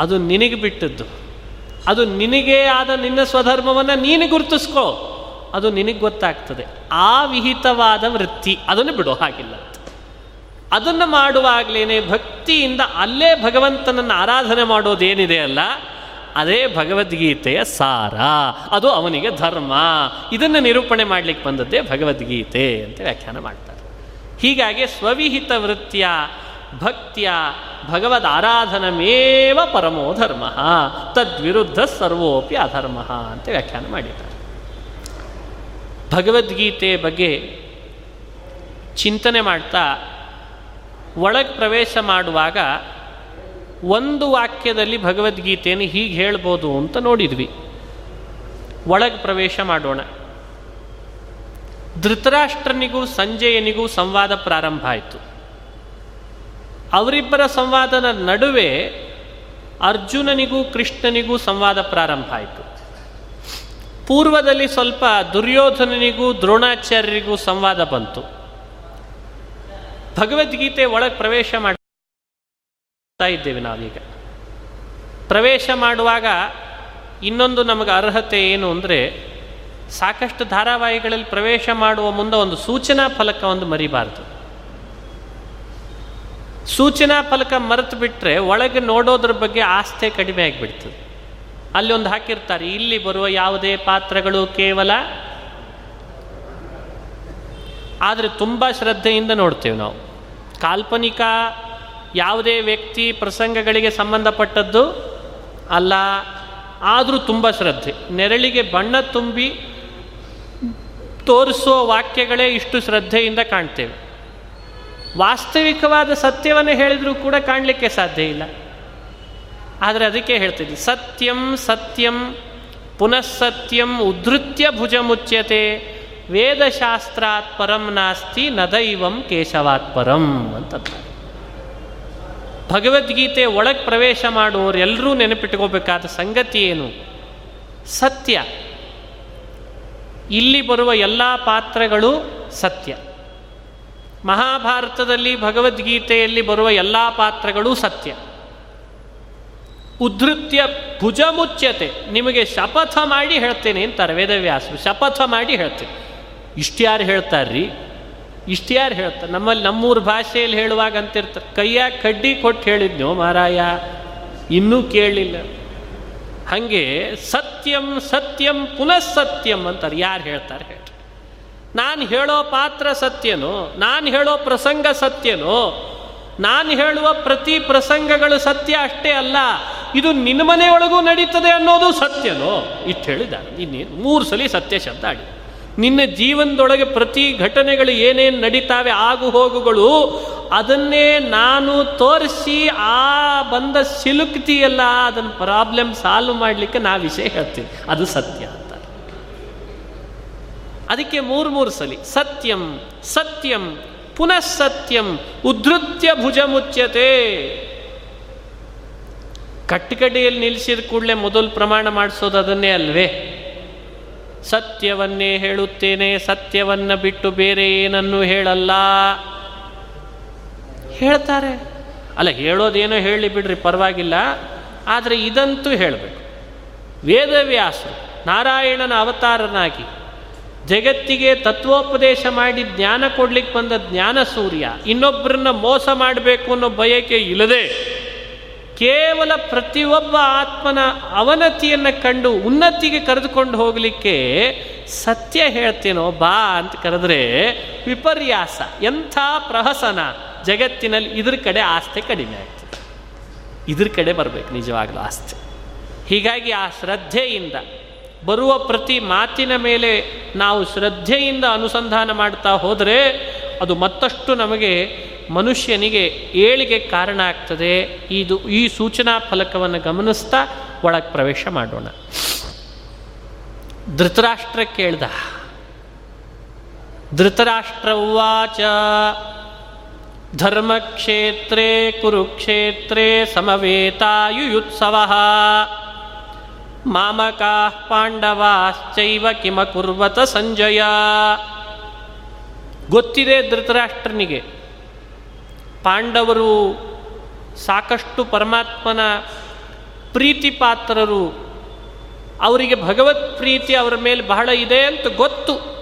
ಅದು ನಿನಗೆ ಬಿಟ್ಟದ್ದು. ಅದು ನಿನಗೇ ಆದ ನಿನ್ನ ಸ್ವಧರ್ಮವನ್ನು ನೀನು ಗುರುತಿಸ್ಕೋ. ಅದು ನಿನಗೆ ಗೊತ್ತಾಗ್ತದೆ. ಆ ವಿಹಿತವಾದ ವೃತ್ತಿ ಅದನ್ನು ಬಿಡೋ, ಹಾಗಿಲ್ಲ. ಅದನ್ನು ಮಾಡುವಾಗಲೇ ಭಕ್ತಿಯಿಂದ ಅಲ್ಲೇ ಭಗವಂತನನ್ನು ಆರಾಧನೆ ಮಾಡೋದೇನಿದೆ ಅಲ್ಲ, ಅದೇ ಭಗವದ್ಗೀತೆಯ ಸಾರ. ಅದು ಅವನಿಗೆ ಧರ್ಮ. ಇದನ್ನು ನಿರೂಪಣೆ ಮಾಡಲಿಕ್ಕೆ ಬಂದದ್ದೇ ಭಗವದ್ಗೀತೆ ಅಂತ ವ್ಯಾಖ್ಯಾನ ಮಾಡ್ತಾರೆ. ಹೀಗಾಗಿ ಸ್ವವಿಹಿತ ವೃತ್ತಿಯ ಭಕ್ತಿಯ ಭಗವದ್ ಆರಾಧನಮೇವ ಪರಮೋ ಧರ್ಮ, ತದ್ವಿರುದ್ಧ ಸರ್ವೋಪಿ ಅಧರ್ಮ ಅಂತ ವ್ಯಾಖ್ಯಾನ ಮಾಡಿದ್ದಾರೆ. ಭಗವದ್ಗೀತೆ ಬಗ್ಗೆ ಚಿಂತನೆ ಮಾಡ್ತಾ ಒಳಗೆ ಪ್ರವೇಶ ಮಾಡುವಾಗ ಒಂದು ವಾಕ್ಯದಲ್ಲಿ ಭಗವದ್ಗೀತೆಯನ್ನು ಹೀಗೆ ಹೇಳ್ಬೋದು ಅಂತ ನೋಡಿದ್ವಿ. ಒಳಗೆ ಪ್ರವೇಶ ಮಾಡೋಣ. ಧೃತರಾಷ್ಟ್ರನಿಗೂ ಸಂಜಯನಿಗೂ ಸಂವಾದ ಪ್ರಾರಂಭ ಆಯಿತು. ಅವರಿಬ್ಬರ ಸಂವಾದದ ನಡುವೆ ಅರ್ಜುನನಿಗೂ ಕೃಷ್ಣನಿಗೂ ಸಂವಾದ ಪ್ರಾರಂಭ ಆಯಿತು. ಪೂರ್ವದಲ್ಲಿ ಸ್ವಲ್ಪ ದುರ್ಯೋಧನನಿಗೂ ದ್ರೋಣಾಚಾರ್ಯರಿಗೂ ಸಂವಾದ ಬಂತು. ಭಗವದ್ಗೀತೆ ಒಳಗೆ ಪ್ರವೇಶ ಮಾಡ್ತಾ ಇದ್ದೇವೆ ನಾವೀಗ. ಪ್ರವೇಶ ಮಾಡುವಾಗ ಇನ್ನೊಂದು ನಮಗೆ ಅರ್ಹತೆ ಏನು ಅಂದರೆ ಸಾಕಷ್ಟು ಧಾರಾವಾಹಿಗಳಲ್ಲಿ ಪ್ರವೇಶ ಮಾಡುವ ಮುಂದೆ ಒಂದು ಸೂಚನಾ ಫಲಕ ಒಂದು ಮರಿಬಾರದು. ಸೂಚನಾ ಫಲಕ ಮರೆತು ಬಿಟ್ಟರೆ ಒಳಗೆ ನೋಡೋದ್ರ ಬಗ್ಗೆ ಆಸ್ಥೆ ಕಡಿಮೆ ಆಗಿಬಿಡ್ತದೆ. ಅಲ್ಲಿ ಒಂದು ಹಾಕಿರ್ತಾರೆ, ಇಲ್ಲಿ ಬರುವ ಯಾವುದೇ ಪಾತ್ರಗಳು ಕೇವಲ ಆದರೆ ತುಂಬ ಶ್ರದ್ಧೆಯಿಂದ ನೋಡ್ತೇವೆ ನಾವು. ಕಾಲ್ಪನಿಕ ಯಾವುದೇ ವ್ಯಕ್ತಿ ಪ್ರಸಂಗಗಳಿಗೆ ಸಂಬಂಧಪಟ್ಟದ್ದು ಅಲ್ಲ, ಆದರೂ ತುಂಬ ಶ್ರದ್ಧೆ. ನೆರಳಿಗೆ ಬಣ್ಣ ತುಂಬಿ ತೋರಿಸುವ ವಾಕ್ಯಗಳೇ ಇಷ್ಟು ಶ್ರದ್ಧೆಯಿಂದ ಕಾಣ್ತೇವೆ. ವಾಸ್ತವಿಕವಾದ ಸತ್ಯವನ್ನು ಹೇಳಿದರೂ ಕೂಡ ಕಾಣಲಿಕ್ಕೆ ಸಾಧ್ಯ ಇಲ್ಲ. ಆದರೆ ಅದಕ್ಕೆ ಹೇಳ್ತಿದ್ವಿ ಸತ್ಯಂ ಸತ್ಯಂ ಪುನಃಸತ್ಯಂ ಉದ್ಧತ್ಯ ಭುಜ ಮುಚ್ಯತೆ ವೇದಶಾಸ್ತ್ರಾತ್ ಪರಂ ನಾಸ್ತಿ ನದೈವಂ ಕೇಶವಾತ್ ಪರಂ ಅಂತ ಭಗವದ್ಗೀತೆ ಒಳಗೆ ಪ್ರವೇಶ ಮಾಡುವವರು ಎಲ್ಲರೂ ನೆನಪಿಟ್ಕೋಬೇಕಾದ ಸಂಗತಿ ಏನು? ಸತ್ಯ. ಇಲ್ಲಿ ಬರುವ ಎಲ್ಲ ಪಾತ್ರಗಳು ಸತ್ಯ. ಮಹಾಭಾರತದಲ್ಲಿ ಭಗವದ್ಗೀತೆಯಲ್ಲಿ ಬರುವ ಎಲ್ಲ ಪಾತ್ರಗಳು ಸತ್ಯ. ಉದ್ಧತ್ಯ ಭುಜ ಮುಚ್ಯತೆ ನಿಮಗೆ ಶಪಥ ಮಾಡಿ ಹೇಳ್ತೇನೆ ಅಂತಾರೆ ವೇದವ್ಯಾಸರು. ಶಪಥ ಮಾಡಿ ಹೇಳ್ತೇನೆ. ಇಷ್ಟ್ಯಾರು ಹೇಳ್ತಾರ್ರಿ? ಇಷ್ಟ್ಯಾರು ಹೇಳ್ತಾರೆ. ನಮ್ಮಲ್ಲಿ ನಮ್ಮೂರ ಭಾಷೆಯಲ್ಲಿ ಹೇಳುವಾಗ ಅಂತಿರ್ತಾರೆ. ಕೈಯಾಗ ಕಡ್ಡಿ ಕೊಟ್ಟು ಹೇಳಿದ್ನೋ ಮಾರಾಯ? ಇನ್ನೂ ಕೇಳಲಿಲ್ಲ ಹಾಗೆ ಸತ್ಯಂ ಸತ್ಯಂ ಪುನಃ ಸತ್ಯಂ ಅಂತಾರೆ. ಯಾರು ಹೇಳ್ತಾರೆ ಹೇಳಿ ನಾನು ಹೇಳೋ ಪಾತ್ರ ಸತ್ಯನೋ, ನಾನು ಹೇಳೋ ಪ್ರಸಂಗ ಸತ್ಯನೋ, ನಾನು ಹೇಳುವ ಪ್ರತಿ ಪ್ರಸಂಗಗಳು ಸತ್ಯ ಅಷ್ಟೇ ಅಲ್ಲ. ಇದು ನಿನ್ನ ಮನೆಯೊಳಗೂ ನಡೀತದೆ ಅನ್ನೋದು ಸತ್ಯನೋ? ಇಷ್ಟು ಹೇಳಿದ್ದಾರೆ ಇನ್ನೇನು ಮೂರು ಸಲ ಸತ್ಯ ಶಬ್ದ ಆಡಿ ನಿನ್ನ ಜೀವನದೊಳಗೆ ಪ್ರತಿ ಘಟನೆಗಳು ಏನೇನು ನಡೀತಾವೆ, ಆಗು ಹೋಗುಗಳು, ಅದನ್ನೇ ನಾನು ತೋರಿಸಿ ಆ ಬಂದ ಸಿಲುಕ್ತಿಯಲ್ಲ ಅದನ್ನ ಪ್ರಾಬ್ಲಮ್ ಸಾಲ್ವ್ ಮಾಡಲಿಕ್ಕೆ ನಾ ವಿಷಯ ಹೇಳ್ತೀನಿ. ಅದು ಸತ್ಯ ಅಂತ. ಅದಕ್ಕೆ ಮೂರು ಮೂರು ಸಲಿ, ಸತ್ಯಂ ಸತ್ಯಂ, ಪುನಃ ಸತ್ಯಂ, ಉದ್ಧತ್ಯ ಭುಜ ಮುಚ್ಯತೆ ಕಟ್ಟುಕಡೆಯಲ್ಲಿ ನಿಲ್ಲಿಸಿದ ಕೂಡಲೇ ಮೊದಲು ಪ್ರಮಾಣ ಮಾಡಿಸೋದು ಅದನ್ನೇ ಅಲ್ವೇ? ಸತ್ಯವನ್ನೇ ಹೇಳುತ್ತೇನೆ, ಸತ್ಯವನ್ನ ಬಿಟ್ಟು ಬೇರೆ ಏನನ್ನೂ ಹೇಳಲ್ಲ. ಹೇಳ್ತಾರೆ. ಅಲ್ಲ, ಹೇಳೋದೇನೋ ಹೇಳಿ ಬಿಡ್ರಿ, ಪರವಾಗಿಲ್ಲ. ಆದರೆ ಇದಂತೂ ಹೇಳಬೇಕು. ವೇದವ್ಯಾಸರು, ನಾರಾಯಣನ ಅವತಾರನಾಗಿ ಜಗತ್ತಿಗೆ ತತ್ವೋಪದೇಶ ಮಾಡಿ ಜ್ಞಾನ ಕೊಡ್ಲಿಕ್ಕೆ ಬಂದ ಜ್ಞಾನ ಸೂರ್ಯ ಇನ್ನೊಬ್ಬರನ್ನ ಮೋಸ ಮಾಡಬೇಕು ಅನ್ನೋ ಬಯಕೆ ಇಲ್ಲದೆ ಕೇವಲ ಪ್ರತಿಯೊಬ್ಬ ಆತ್ಮನ ಅವನತಿಯನ್ನು ಕಂಡು ಉನ್ನತಿಗೆ ಕರೆದುಕೊಂಡು ಹೋಗಲಿಕ್ಕೆ ಸತ್ಯ ಹೇಳ್ತೇನೋ ಬಾ ಅಂತ ಕರೆದ್ರೆ ವಿಪರ್ಯಾಸ, ಎಂಥ ಪ್ರಹಸನ. ಜಗತ್ತಿನಲ್ಲಿ ಇದ್ರ ಕಡೆ ಆಸ್ತೆ ಕಡಿಮೆ ಆಗ್ತದೆ. ಇದ್ರ ಕಡೆ ಬರಬೇಕು ನಿಜವಾಗ್ಲೂ ಆಸ್ತೆ. ಹೀಗಾಗಿ ಆ ಶ್ರದ್ಧೆಯಿಂದ ಬರುವ ಪ್ರತಿ ಮಾತಿನ ಮೇಲೆ ನಾವು ಶ್ರದ್ಧೆಯಿಂದ ಅನುಸಂಧಾನ ಮಾಡ್ತಾ ಹೋದರೆ ಅದು ಮತ್ತಷ್ಟು ನಮಗೆ ಮನುಷ್ಯನಿಗೆ ಏಳಿಗೆ ಕಾರಣ ಆಗ್ತದೆ. ಇದು ಈ ಸೂಚನಾ ಫಲಕವನ್ನು ಗಮನಿಸ್ತಾ ಒಳಗೆ ಪ್ರವೇಶ ಮಾಡೋಣ. ಧೃತರಾಷ್ಟ್ರ ಕೇಳ್ದ ಧೃತರಾಷ್ಟ್ರ ಉವಾಚ. ಧರ್ಮಕ್ಷೇತ್ರೇ ಕುರುಕ್ಷೇತ್ರೇ ಸಮವೇತಾಯುಯುತ್ಸವ. ಮಾಮಕಾ ಪಾಂಡವಾಶ್ಚೈವ ಕಿಮ ಕುರ್ವತ ಸಂಜಯ. ಗೊತ್ತಿದೆ ಧೃತರಾಷ್ಟ್ರನಿಗೆ. ಪಾಂಡವರು ಸಾಕಷ್ಟು ಪರಮಾತ್ಮನ ಪ್ರೀತಿ ಪಾತ್ರರು ಅವರಿಗೆ ಭಗವತ್ ಪ್ರೀತಿ ಅವರ ಮೇಲೆ ಬಹಳ ಇದೆ ಅಂತ ಗೊತ್ತು.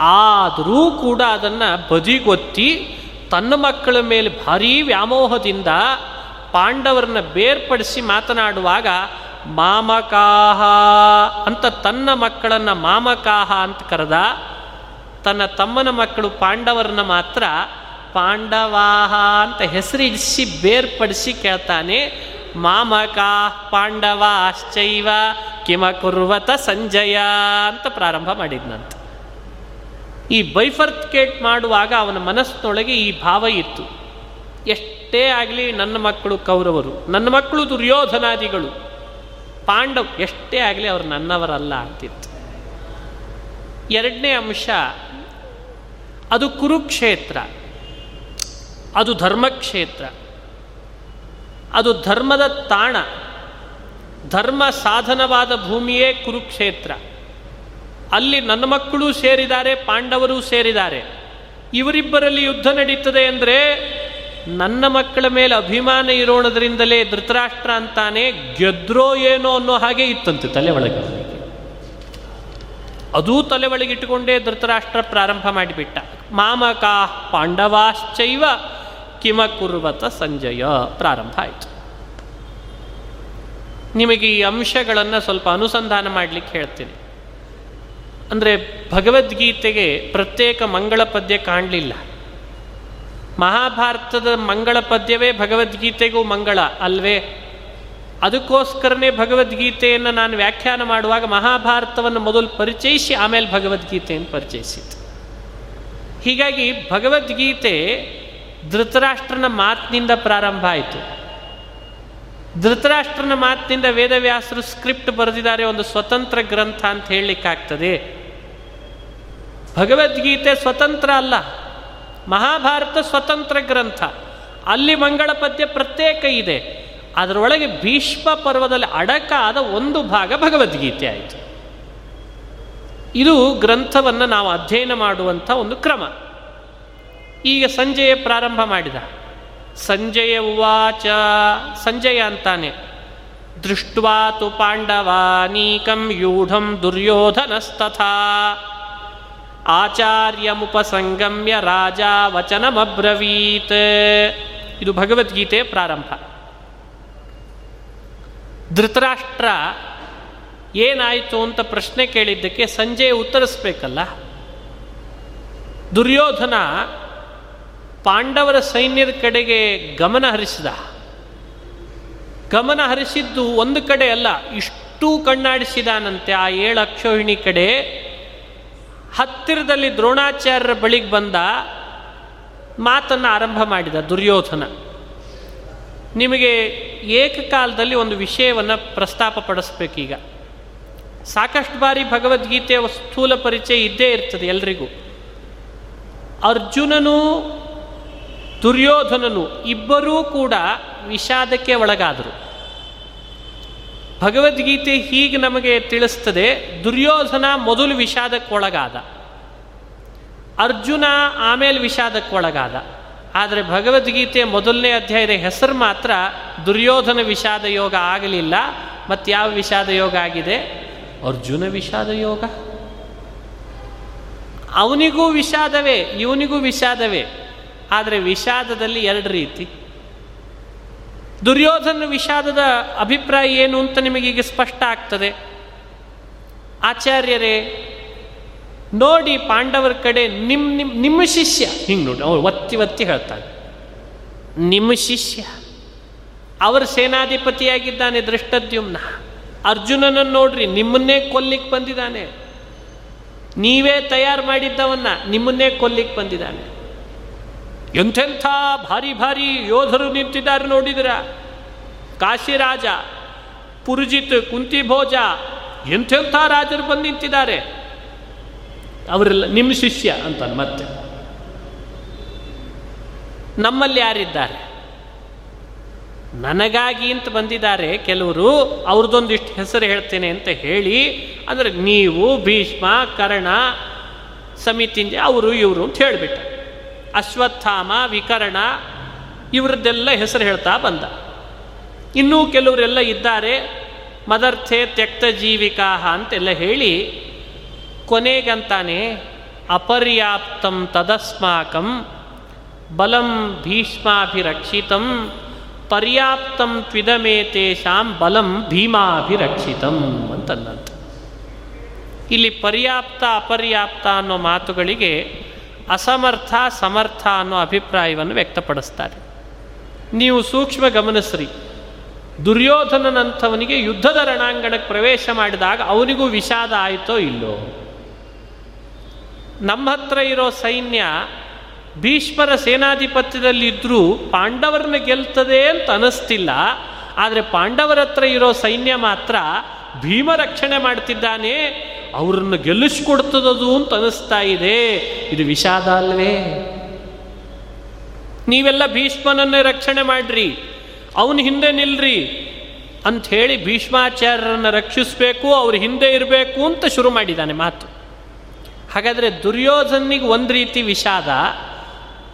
ಆದರೂ ಕೂಡ ಅದನ್ನು ಬದಿಗೊತ್ತಿ ತನ್ನ ಮಕ್ಕಳ ಮೇಲೆ ಭಾರೀ ವ್ಯಾಮೋಹದಿಂದ ಪಾಂಡವರನ್ನ ಬೇರ್ಪಡಿಸಿ ಮಾತನಾಡುವಾಗ, ಮಾಮಕಾಹ ಅಂತ ತನ್ನ ಮಕ್ಕಳನ್ನು ಮಾಮಕಾಹ ಅಂತ ಕರೆದ, ತನ್ನ ತಮ್ಮನ ಮಕ್ಕಳು ಪಾಂಡವರನ್ನ ಮಾತ್ರ ಪಾಂಡವಾಹ ಅಂತ ಹೆಸರಿಡಿಸಿ ಬೇರ್ಪಡಿಸಿ ಕೇಳ್ತಾನೆ. ಮಾಮಕಾ ಪಾಂಡವಾಶ್ಚೈವ ಕಿಮ ಕುರ್ವತ ಸಂಜಯ ಅಂತ ಪ್ರಾರಂಭ ಮಾಡಿದ್ನಂತ. ಈ ಬೈಫರ್ಕೇಟ್ ಮಾಡುವಾಗ ಅವನ ಮನಸ್ಸಿನೊಳಗೆ ಈ ಭಾವ ಇತ್ತು. ಎಷ್ಟೇ ಆಗಲಿ ನನ್ನ ಮಕ್ಕಳು ಕೌರವರು, ನನ್ನ ಮಕ್ಕಳು ದುರ್ಯೋಧನಾದಿಗಳು, ಪಾಂಡವ್ ಎಷ್ಟೇ ಆಗಲಿ ಅವರು ನನ್ನವರಲ್ಲ ಅಂತಿತ್ತು. ಎರಡನೇ ಅಂಶ, ಅದು ಕುರುಕ್ಷೇತ್ರ. ಅದು ಧರ್ಮಕ್ಷೇತ್ರ. ಅದು ಧರ್ಮದ ತಾಣ. ಧರ್ಮ ಸಾಧನವಾದ ಭೂಮಿಯೇ ಕುರುಕ್ಷೇತ್ರ. ಅಲ್ಲಿ ನನ್ನ ಮಕ್ಕಳೂ ಸೇರಿದ್ದಾರೆ, ಪಾಂಡವರೂ ಸೇರಿದ್ದಾರೆ. ಇವರಿಬ್ಬರಲ್ಲಿ ಯುದ್ಧ ನಡೀತದೆ ಅಂದರೆ ನನ್ನ ಮಕ್ಕಳ ಮೇಲೆ ಅಭಿಮಾನ ಇರೋಣದ್ರಿಂದಲೇ ಧೃತರಾಷ್ಟ್ರ ಅಂತಾನೆ ಗೆದ್ರೋ ಏನೋ ಅನ್ನೋ ಹಾಗೆ ಇತ್ತಂತೆ ತಲೆ ಒಳಗೆ. ಅದೂ ತಲೆ ಒಳಗಿಟ್ಟುಕೊಂಡೇ ಧೃತರಾಷ್ಟ್ರ ಪ್ರಾರಂಭ ಮಾಡಿಬಿಟ್ಟ. ಮಾಮಕಾ ಪಾಂಡವಾಶ್ಚೈವ ಕಿಮ ಕುರ್ವತ ಸಂಜಯ ಪ್ರಾರಂಭ ಆಯಿತು. ನಿಮಗೆ ಈ ಅಂಶಗಳನ್ನು ಸ್ವಲ್ಪ ಅನುಸಂಧಾನ ಮಾಡಲಿಕ್ಕೆ ಹೇಳ್ತೀನಿ. ಅಂದರೆ ಭಗವದ್ಗೀತೆಗೆ ಪ್ರತ್ಯೇಕ ಮಂಗಳ ಪದ್ಯ ಕಾಣಲಿಲ್ಲ. ಮಹಾಭಾರತದ ಮಂಗಳ ಪದ್ಯವೇ ಭಗವದ್ಗೀತೆಗೂ ಮಂಗಳ ಅಲ್ವೇ? ಅದಕ್ಕೋಸ್ಕರನೇ ಭಗವದ್ಗೀತೆಯನ್ನು ನಾನು ವ್ಯಾಖ್ಯಾನ ಮಾಡುವಾಗ ಮಹಾಭಾರತವನ್ನು ಮೊದಲು ಪರಿಚಯಿಸಿ ಆಮೇಲೆ ಭಗವದ್ಗೀತೆಯನ್ನು ಪರಿಚಯಿಸಿತು ಹೀಗಾಗಿ ಭಗವದ್ಗೀತೆ ಧೃತರಾಷ್ಟ್ರನ ಮಾತಿನಿಂದ ಪ್ರಾರಂಭ ಆಯಿತು. ಧೃತರಾಷ್ಟ್ರನ ಮಾತಿನಿಂದ ವೇದವ್ಯಾಸರು ಸ್ಕ್ರಿಪ್ಟ್ ಬರೆದಿದ್ದಾರೆ, ಒಂದು ಸ್ವತಂತ್ರ ಗ್ರಂಥ ಅಂತ ಹೇಳಲಿಕ್ಕಾಗ್ತದೆ. ಭಗವದ್ಗೀತೆ ಸ್ವತಂತ್ರ ಅಲ್ಲ, ಮಹಾಭಾರತ ಸ್ವತಂತ್ರ ಗ್ರಂಥ. ಅಲ್ಲಿ ಮಂಗಳ ಪದ್ಯ ಪ್ರತ್ಯೇಕ ಇದೆ, ಅದರೊಳಗೆ ಭೀಷ್ಮ ಪರ್ವದಲ್ಲಿ ಅಡಕಾದ ಒಂದು ಭಾಗ ಭಗವದ್ಗೀತೆ ಆಯಿತು. ಇದು ಗ್ರಂಥವನ್ನು ನಾವು ಅಧ್ಯಯನ ಮಾಡುವಂಥ ಒಂದು ಕ್ರಮ. ಈಗ ಸಂಜಯ ಪ್ರಾರಂಭ ಮಾಡಿದ. ಸಂಜಯ ಉವಾಚ, ಸಂಜಯ ಅಂತಾನೆ. ದೃಷ್ಟ್ವಾತು ಪಾಂಡವಾನೀಕಂ ಯೂಢಂ ದುರ್ಯೋಧನಸ್ತಥಾ. ಆಚಾರ್ಯಮುಪಸಂಗಮ್ಯ ರಾಜ ವಚನಮಬ್ರವೀತ್ ಇದು ಭಗವದ್ಗೀತೆ ಪ್ರಾರಂಭ. ಧೃತರಾಷ್ಟ್ರ, ಏನಾಯಿತು ಅಂತ ಪ್ರಶ್ನೆ ಕೇಳಿದ್ದಕ್ಕೆ ಸಂಜೆ ಉತ್ತರಿಸ್ಬೇಕಲ್ಲ? ದುರ್ಯೋಧನ ಪಾಂಡವರ ಸೈನ್ಯದ ಕಡೆಗೆ ಗಮನ ಹರಿಸಿದ. ಗಮನ ಹರಿಸಿದ್ದು ಒಂದು ಕಡೆ ಅಲ್ಲ, ಇಷ್ಟು ಕಣ್ಣಾಡಿಸಿದಾನಂತೆ ಆ ಏಳು ಅಕ್ಷೋಹಿಣಿ ಕಡೆ. ಹತ್ತಿರದಲ್ಲಿ ದ್ರೋಣಾಚಾರ್ಯರ ಬಳಿಗೆ ಬಂದ ಮಾತನ್ನು ಆರಂಭ ಮಾಡಿದ ದುರ್ಯೋಧನ. ನಿಮಗೆ ಏಕಕಾಲದಲ್ಲಿ ಒಂದು ವಿಷಯವನ್ನು ಪ್ರಸ್ತಾಪ ಪಡಿಸ್ಬೇಕೀಗ. ಸಾಕಷ್ಟು ಬಾರಿ ಭಗವದ್ಗೀತೆಯ ಸ್ಥೂಲ ಪರಿಚಯ ಇದ್ದೇ ಇರ್ತದೆ ಎಲ್ರಿಗೂ. ಅರ್ಜುನನು ದುರ್ಯೋಧನನು ಇಬ್ಬರೂ ಕೂಡ ವಿಷಾದಕ್ಕೆ ಒಳಗಾದರು. ಭಗವದ್ಗೀತೆ ಹೀಗೆ ನಮಗೆ ತಿಳಿಸ್ತದೆ, ದುರ್ಯೋಧನ ಮೊದಲು ವಿಷಾದಕ್ಕೊಳಗಾದ. ಅರ್ಜುನ ಆಮೇಲೆ ವಿಷಾದಕ್ಕೊಳಗಾದ. ಆದರೆ ಭಗವದ್ಗೀತೆ ಮೊದಲನೇ ಅಧ್ಯಾಯದ ಹೆಸರು ಮಾತ್ರ ದುರ್ಯೋಧನ ವಿಷಾದ ಯೋಗ ಆಗಲಿಲ್ಲ. ಮತ್ತು ಯಾವ ವಿಷಾದ ಯೋಗ ಆಗಿದೆ? ಅರ್ಜುನ ವಿಷಾದ ಯೋಗ ಅವನಿಗೂ ವಿಷಾದವೇ, ಇವನಿಗೂ ವಿಷಾದವೇ. ಆದರೆ ವಿಷಾದದಲ್ಲಿ ಎರಡು ರೀತಿ. ದುರ್ಯೋಧನ ವಿಷಾದದ ಅಭಿಪ್ರಾಯ ಏನು ಅಂತ ನಿಮಗೀಗ ಸ್ಪಷ್ಟ ಆಗ್ತದೆ. ಆಚಾರ್ಯರೇ, ನೋಡಿ ಪಾಂಡವರ ಕಡೆ ನಿಮ್ಮ ನಿಮ್ಮ ನಿಮ್ಮ ಶಿಷ್ಯ. ಹಿಂಗೆ ನೋಡಿ, ಅವ್ರು ಒತ್ತಿ ಒತ್ತಿ ಹೇಳ್ತಾನೆ ನಿಮ್ಮ ಶಿಷ್ಯ, ಅವರ ಸೇನಾಧಿಪತಿಯಾಗಿದ್ದಾನೆ ದೃಷ್ಟದ್ಯುಮ್ನ. ಅರ್ಜುನನನ್ನು ನೋಡ್ರಿ, ನಿಮ್ಮನ್ನೇ ಕೊಲ್ಲಿಕ್ಕೆ ಬಂದಿದ್ದಾನೆ. ನೀವೇ ತಯಾರು ಮಾಡಿದ್ದವನ್ನ ನಿಮ್ಮನ್ನೇ ಕೊಲ್ಲಿಕ್ಕೆ ಬಂದಿದ್ದಾನೆ. ಎಂಥೆಂಥ ಭಾರಿ ಭಾರಿ ಯೋಧರು ನಿಂತಿದ್ದಾರೆ ನೋಡಿದ್ರ? ಕಾಶಿರಾಜ, ಪುರುಜಿತ್, ಕುಂತಿಭೋಜ, ಎಂಥೆಂಥ ರಾಜರು ಬಂದು ನಿಂತಿದ್ದಾರೆ? ಅವರೆಲ್ಲ ನಿಮ್ಮ ಶಿಷ್ಯ ಅಂತ ಮತ್ತೆ. ನಮ್ಮಲ್ಲಿ ಯಾರಿದ್ದಾರೆ? ನನಗಾಗಿ ಅಂತ ಬಂದಿದ್ದಾರೆ ಕೆಲವರು, ಅವ್ರದ್ದೊಂದಿಷ್ಟು ಹೆಸರು ಹೇಳ್ತೇನೆ ಅಂತ ಹೇಳಿ, ಅಂದರೆ ನೀವು, ಭೀಷ್ಮ, ಕರ್ಣ ಸಮಿತಿ ಅವರು ಇವರು ಅಂತ ಹೇಳಿಬಿಟ್ಟ ಅಶ್ವತ್ಥಾಮ, ವಿಕರ್ಣ, ಇವರದ್ದೆಲ್ಲ ಹೆಸರು ಹೇಳ್ತಾ ಬಂದ. ಇನ್ನೂ ಕೆಲವರೆಲ್ಲ ಇದ್ದಾರೆ ಮದರ್ಥೆ ತ್ಯಕ್ತ ಜೀವಿಕಾ ಅಂತೆಲ್ಲ ಹೇಳಿ, ಕೊನೆಗಂತಾನೆ, ಅಪರ್ಯಾಪ್ತಂ ತದಸ್ಮಾಕಂ ಬಲಂ ಭೀಷ್ಮಾಭಿರಕ್ಷಿತಂ, ಪರ್ಯಾಪ್ತಂ ತ್ವಿದಮೇತೇಷಾಂ ಬಲಂ ಭೀಮಾಭಿರಕ್ಷಿತಂ ಅಂತಂದಂತ ಇಲ್ಲಿ ಪರ್ಯಾಪ್ತ, ಅಪರ್ಯಾಪ್ತ ಅನ್ನೋ ಮಾತುಗಳಿಗೆ ಅಸಮರ್ಥ, ಸಮರ್ಥ ಅನ್ನೋ ಅಭಿಪ್ರಾಯವನ್ನು ವ್ಯಕ್ತಪಡಿಸ್ತಾರೆ. ನೀವು ಸೂಕ್ಷ್ಮ ಗಮನಿಸ್ರಿ. ದುರ್ಯೋಧನನಂಥವನಿಗೆ ಯುದ್ಧದ ರಣಾಂಗಣಕ್ಕೆ ಪ್ರವೇಶ ಮಾಡಿದಾಗ ಅವನಿಗೂ ವಿಷಾದ ಆಯಿತೋ ಇಲ್ಲೋ? ನಮ್ಮ ಹತ್ರ ಇರೋ ಸೈನ್ಯ ಭೀಷ್ಮರ ಸೇನಾಧಿಪತ್ಯದಲ್ಲಿದ್ದರೂ ಪಾಂಡವರನ್ನ ಗೆಲ್ತದೆ ಅಂತ ಅನಿಸ್ತಿಲ್ಲ. ಆದರೆ ಪಾಂಡವರ ಹತ್ರ ಇರೋ ಸೈನ್ಯ ಮಾತ್ರ ಭೀಮ ರಕ್ಷಣೆ ಮಾಡ್ತಿದ್ದಾನೆ ಅವ್ರನ್ನ ಗೆಲ್ಲಿಸ್ಕೊಡ್ತದದು ಅಂತ ಅನಿಸ್ತಾ ಇದೆ. ಇದು ವಿಷಾದ ಅಲ್ವೇ? ನೀವೆಲ್ಲ ಭೀಷ್ಮನನ್ನೇ ರಕ್ಷಣೆ ಮಾಡ್ರಿ. ಅವನ ಹಿಂದೆ ನಿಲ್ರಿ. ಅಂತ ಹೇಳಿ ಭೀಷ್ಮಾಚಾರ್ಯರನ್ನು ರಕ್ಷಿಸಬೇಕು, ಅವ್ರ ಹಿಂದೆ ಇರಬೇಕು ಅಂತ ಶುರು ಮಾಡಿದ್ದಾನೆ ಮಾತು. ಹಾಗಾದರೆ ದುರ್ಯೋಧನಿಗೆ ಒಂದು ರೀತಿ ವಿಷಾದ,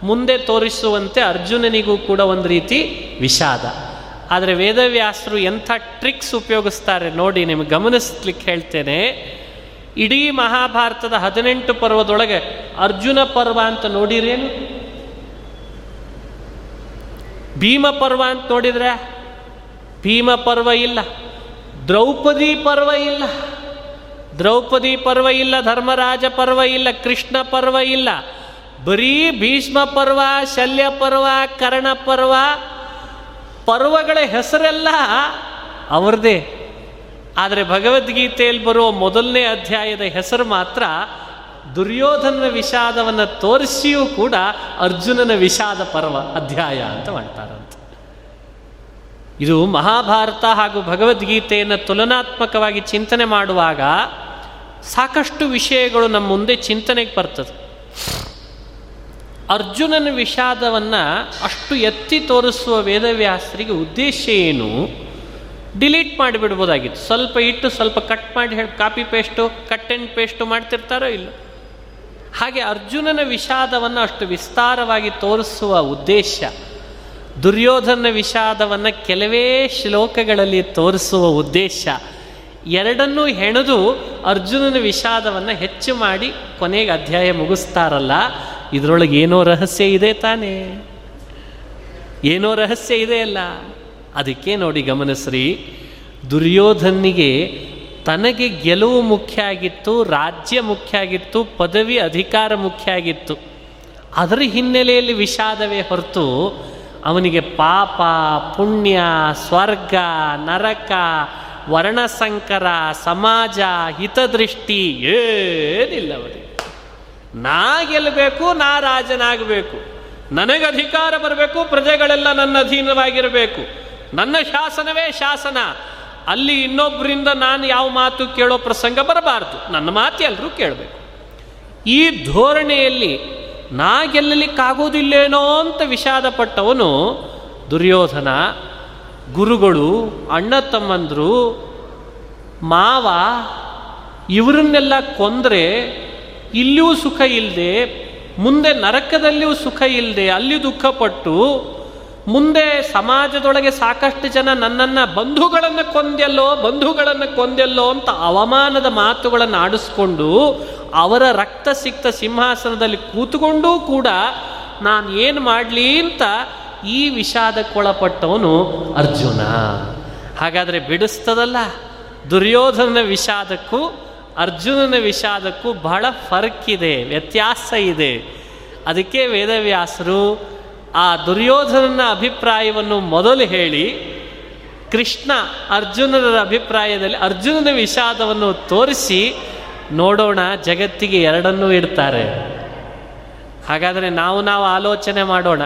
ಮುಂದೆ ತೋರಿಸುವಂತೆ ಅರ್ಜುನನಿಗೂ ಕೂಡ ಒಂದು ರೀತಿ ವಿಷಾದ. ಆದರೆ ವೇದವ್ಯಾಸರು ಎಂಥ ಟ್ರಿಕ್ಸ್ ಉಪಯೋಗಿಸ್ತಾರೆ ನೋಡಿ, ನಿಮಗೆ ಗಮನಿಸ್ಲಿಕ್ಕೆ ಹೇಳ್ತೇನೆ. ಇಡೀ ಮಹಾಭಾರತದ ಹದಿನೆಂಟು ಪರ್ವದೊಳಗೆ ಅರ್ಜುನ ಪರ್ವ ಅಂತ ನೋಡಿರೇನು? ಭೀಮ ಪರ್ವ ಅಂತ ನೋಡಿದ್ರೆ ಭೀಮ ಪರ್ವ ಇಲ್ಲ, ದ್ರೌಪದಿ ಪರ್ವ ಇಲ್ಲ, ದ್ರೌಪದಿ ಪರ್ವ ಇಲ್ಲ, ಧರ್ಮರಾಜ ಪರ್ವ ಇಲ್ಲ, ಕೃಷ್ಣ ಪರ್ವ ಇಲ್ಲ, ಬರೀ ಭೀಷ್ಮ ಪರ್ವ, ಶಲ್ಯ ಪರ್ವ, ಕರ್ಣ ಪರ್ವ, ಪರ್ವಗಳ ಹೆಸರೆಲ್ಲ ಅವರದೇ. ಆದರೆ ಭಗವದ್ಗೀತೆಯಲ್ಲಿ ಬರುವ ಮೊದಲನೇ ಅಧ್ಯಾಯದ ಹೆಸರು ಮಾತ್ರ ದುರ್ಯೋಧನನ ವಿಷಾದವನ್ನು ತೋರಿಸಿಯೂ ಕೂಡ ಅರ್ಜುನನ ವಿಷಾದ ಪರ್ವ ಅಧ್ಯಾಯ ಅಂತ ಮಾಡ್ತಾರಂತ. ಇದು ಮಹಾಭಾರತ ಹಾಗೂ ಭಗವದ್ಗೀತೆಯನ್ನು ತುಲನಾತ್ಮಕವಾಗಿ ಚಿಂತನೆ ಮಾಡುವಾಗ ಸಾಕಷ್ಟು ವಿಷಯಗಳು ನಮ್ಮ ಮುಂದೆ ಚಿಂತನೆಗೆ ಬರ್ತದೆ. ಅರ್ಜುನನ ವಿಷಾದವನ್ನು ಅಷ್ಟು ಎತ್ತಿ ತೋರಿಸುವ ವೇದವ್ಯಾಸರಿಗೆ ಉದ್ದೇಶ ಏನು? ಡಿಲೀಟ್ ಮಾಡಿಬಿಡ್ಬೋದಾಗಿತ್ತು. ಸ್ವಲ್ಪ ಇಟ್ಟು ಸ್ವಲ್ಪ ಕಟ್ ಮಾಡಿ ಹೇಳಿ, copy paste cut and paste ಮಾಡ್ತಿರ್ತಾರೋ ಇಲ್ಲ. ಹಾಗೆ ಅರ್ಜುನನ ವಿಷಾದವನ್ನು ಅಷ್ಟು ವಿಸ್ತಾರವಾಗಿ ತೋರಿಸುವ ಉದ್ದೇಶ, ದುರ್ಯೋಧನ ವಿಷಾದವನ್ನು ಕೆಲವೇ ಶ್ಲೋಕಗಳಲ್ಲಿ ತೋರಿಸುವ ಉದ್ದೇಶ, ಎರಡನ್ನೂ ಹೆಣೆದು ಅರ್ಜುನನ ವಿಷಾದವನ್ನು ಹೆಚ್ಚು ಮಾಡಿ ಕೊನೆಗೆ ಅಧ್ಯಾಯ ಮುಗಿಸ್ತಾರಲ್ಲ, ಇದರೊಳಗೆ ಏನೋ ರಹಸ್ಯ ಇದೆ ತಾನೇ? ಏನೋ ರಹಸ್ಯ ಇದೆ ಅಲ್ಲ? ಅದಕ್ಕೆ ನೋಡಿ ಗಮನಿಸ್ರಿ, ದುರ್ಯೋಧನಿಗೆ ತನಗೆ ಗೆಲುವು ಮುಖ್ಯ ಆಗಿತ್ತು ರಾಜ್ಯ ಮುಖ್ಯ ಆಗಿತ್ತು ಪದವಿ ಅಧಿಕಾರ ಮುಖ್ಯ ಆಗಿತ್ತು ಅದರ ಹಿನ್ನೆಲೆಯಲ್ಲಿ ವಿಷಾದವೇ ಹೊರತು ಅವನಿಗೆ ಪಾಪ, ಪುಣ್ಯ, ಸ್ವರ್ಗ, ನರಕ, ವರ್ಣಸಂಕರ, ಸಮಾಜ, ಹಿತದೃಷ್ಟಿ ಏನಿಲ್ಲ ಅವನಿಗೆ. ನಾ ಗೆಲ್ಲಬೇಕು, ನಾ ರಾಜನಾಗಬೇಕು. ನನಗೆ ಅಧಿಕಾರ ಬರಬೇಕು, ಪ್ರಜೆಗಳೆಲ್ಲ ನನ್ನ ಅಧೀನವಾಗಿರಬೇಕು. ನನ್ನ ಶಾಸನವೇ ಶಾಸನ. ಅಲ್ಲಿ ಇನ್ನೊಬ್ಬರಿಂದ ನಾನು ಯಾವ ಮಾತು ಕೇಳೋ ಪ್ರಸಂಗ ಬರಬಾರ್ದು. ನನ್ನ ಮಾತು ಎಲ್ಲರೂ ಕೇಳಬೇಕು. ಈ ಧೋರಣೆಯಲ್ಲಿ ನಾ ಗೆಲ್ಲಲಿಕ್ಕಾಗೋದಿಲ್ಲೇನೋ ಅಂತ ವಿಷಾದಪಟ್ಟವನು ದುರ್ಯೋಧನ, ಗುರುಗಳು, ಅಣ್ಣ ತಮ್ಮಂದರು, ಮಾವ, ಇವರನ್ನೆಲ್ಲ ಕೊಂದರೆ ಇಲ್ಲಿಯೂ ಸುಖ ಇಲ್ಲದೆ ಮುಂದೆ ನರಕದಲ್ಲಿಯೂ ಸುಖ ಇಲ್ಲದೆ ಅಲ್ಲಿ ದುಃಖಪಟ್ಟು ಮುಂದೆ ಸಮಾಜದೊಳಗೆ ಸಾಕಷ್ಟು ಜನ ನನ್ನನ್ನು ಬಂಧುಗಳನ್ನು ಕೊಂದೆಲ್ಲೋ ಬಂಧುಗಳನ್ನು ಕೊಂದೆಲ್ಲೋ ಅಂತ ಅವಮಾನದ ಮಾತುಗಳನ್ನು ಆಡಿಸ್ಕೊಂಡು ಅವರ ರಕ್ತ ಸಿಕ್ತ ಸಿಂಹಾಸನದಲ್ಲಿ ಕೂತ್ಕೊಂಡೂ ಕೂಡ ನಾನು ಏನು ಮಾಡಲಿ ಅಂತ ಈ ವಿಷಾದಕ್ಕೊಳಪಟ್ಟವನು ಅರ್ಜುನ. ಹಾಗಾದರೆ ಬಿಡಿಸ್ತದಲ್ಲ? ದುರ್ಯೋಧನನ ವಿಷಾದಕ್ಕೂ ಅರ್ಜುನನ ವಿಷಾದಕ್ಕೂ ಬಹಳ ಫರ್ಕ್ ಇದೆ ವ್ಯತ್ಯಾಸ ಇದೆ. ಅದಕ್ಕೆ ವೇದವ್ಯಾಸರು ಆ ದುರ್ಯೋಧನನ ಅಭಿಪ್ರಾಯವನ್ನು ಮೊದಲು ಹೇಳಿ, ಕೃಷ್ಣ ಅರ್ಜುನನ ಅಭಿಪ್ರಾಯದಲ್ಲಿ ಅರ್ಜುನನ ವಿಷಾದವನ್ನು ತೋರಿಸಿ, ನೋಡೋಣ, ಜಗತ್ತಿಗೆ ಎರಡನ್ನೂ ಇಡ್ತಾರೆ. ಹಾಗಾದರೆ ನಾವು ನಾವು ಆಲೋಚನೆ ಮಾಡೋಣ.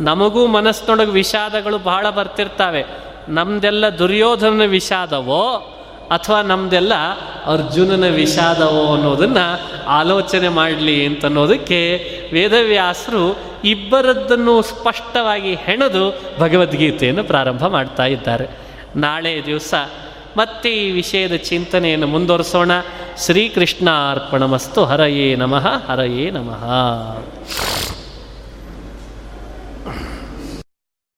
ನಮಗೂ ಮನಸ್ಸಿನೊಳಗೆ ವಿಷಾದಗಳು ಬಹಳ ಬರ್ತಿರ್ತಾವೆ. ನಮ್ದೆಲ್ಲ ದುರ್ಯೋಧನನ ವಿಷಾದವೋ, ಅಥವಾ ನಮ್ದೆಲ್ಲ ಅರ್ಜುನನ ವಿಷಾದವೋ ಅನ್ನೋದನ್ನು ಆಲೋಚನೆ ಮಾಡಲಿ ಅಂತನ್ನೋದಕ್ಕೆ ವೇದವ್ಯಾಸರು ಇಬ್ಬರದ್ದನ್ನು ಸ್ಪಷ್ಟವಾಗಿ ಹೆಣೆದು ಭಗವದ್ಗೀತೆಯನ್ನು ಪ್ರಾರಂಭ ಮಾಡ್ತಾ ಇದ್ದಾರೆ. ನಾಳೆ ದಿವಸ ಮತ್ತೆ ಈ ವಿಷಯದ ಚಿಂತನೆಯನ್ನು ಮುಂದುವರಿಸೋಣ. ಶ್ರೀಕೃಷ್ಣ ಅರ್ಪಣಮಸ್ತು ಹರಯೇ ನಮಃ. ಹರಯೇ ನಮಃ.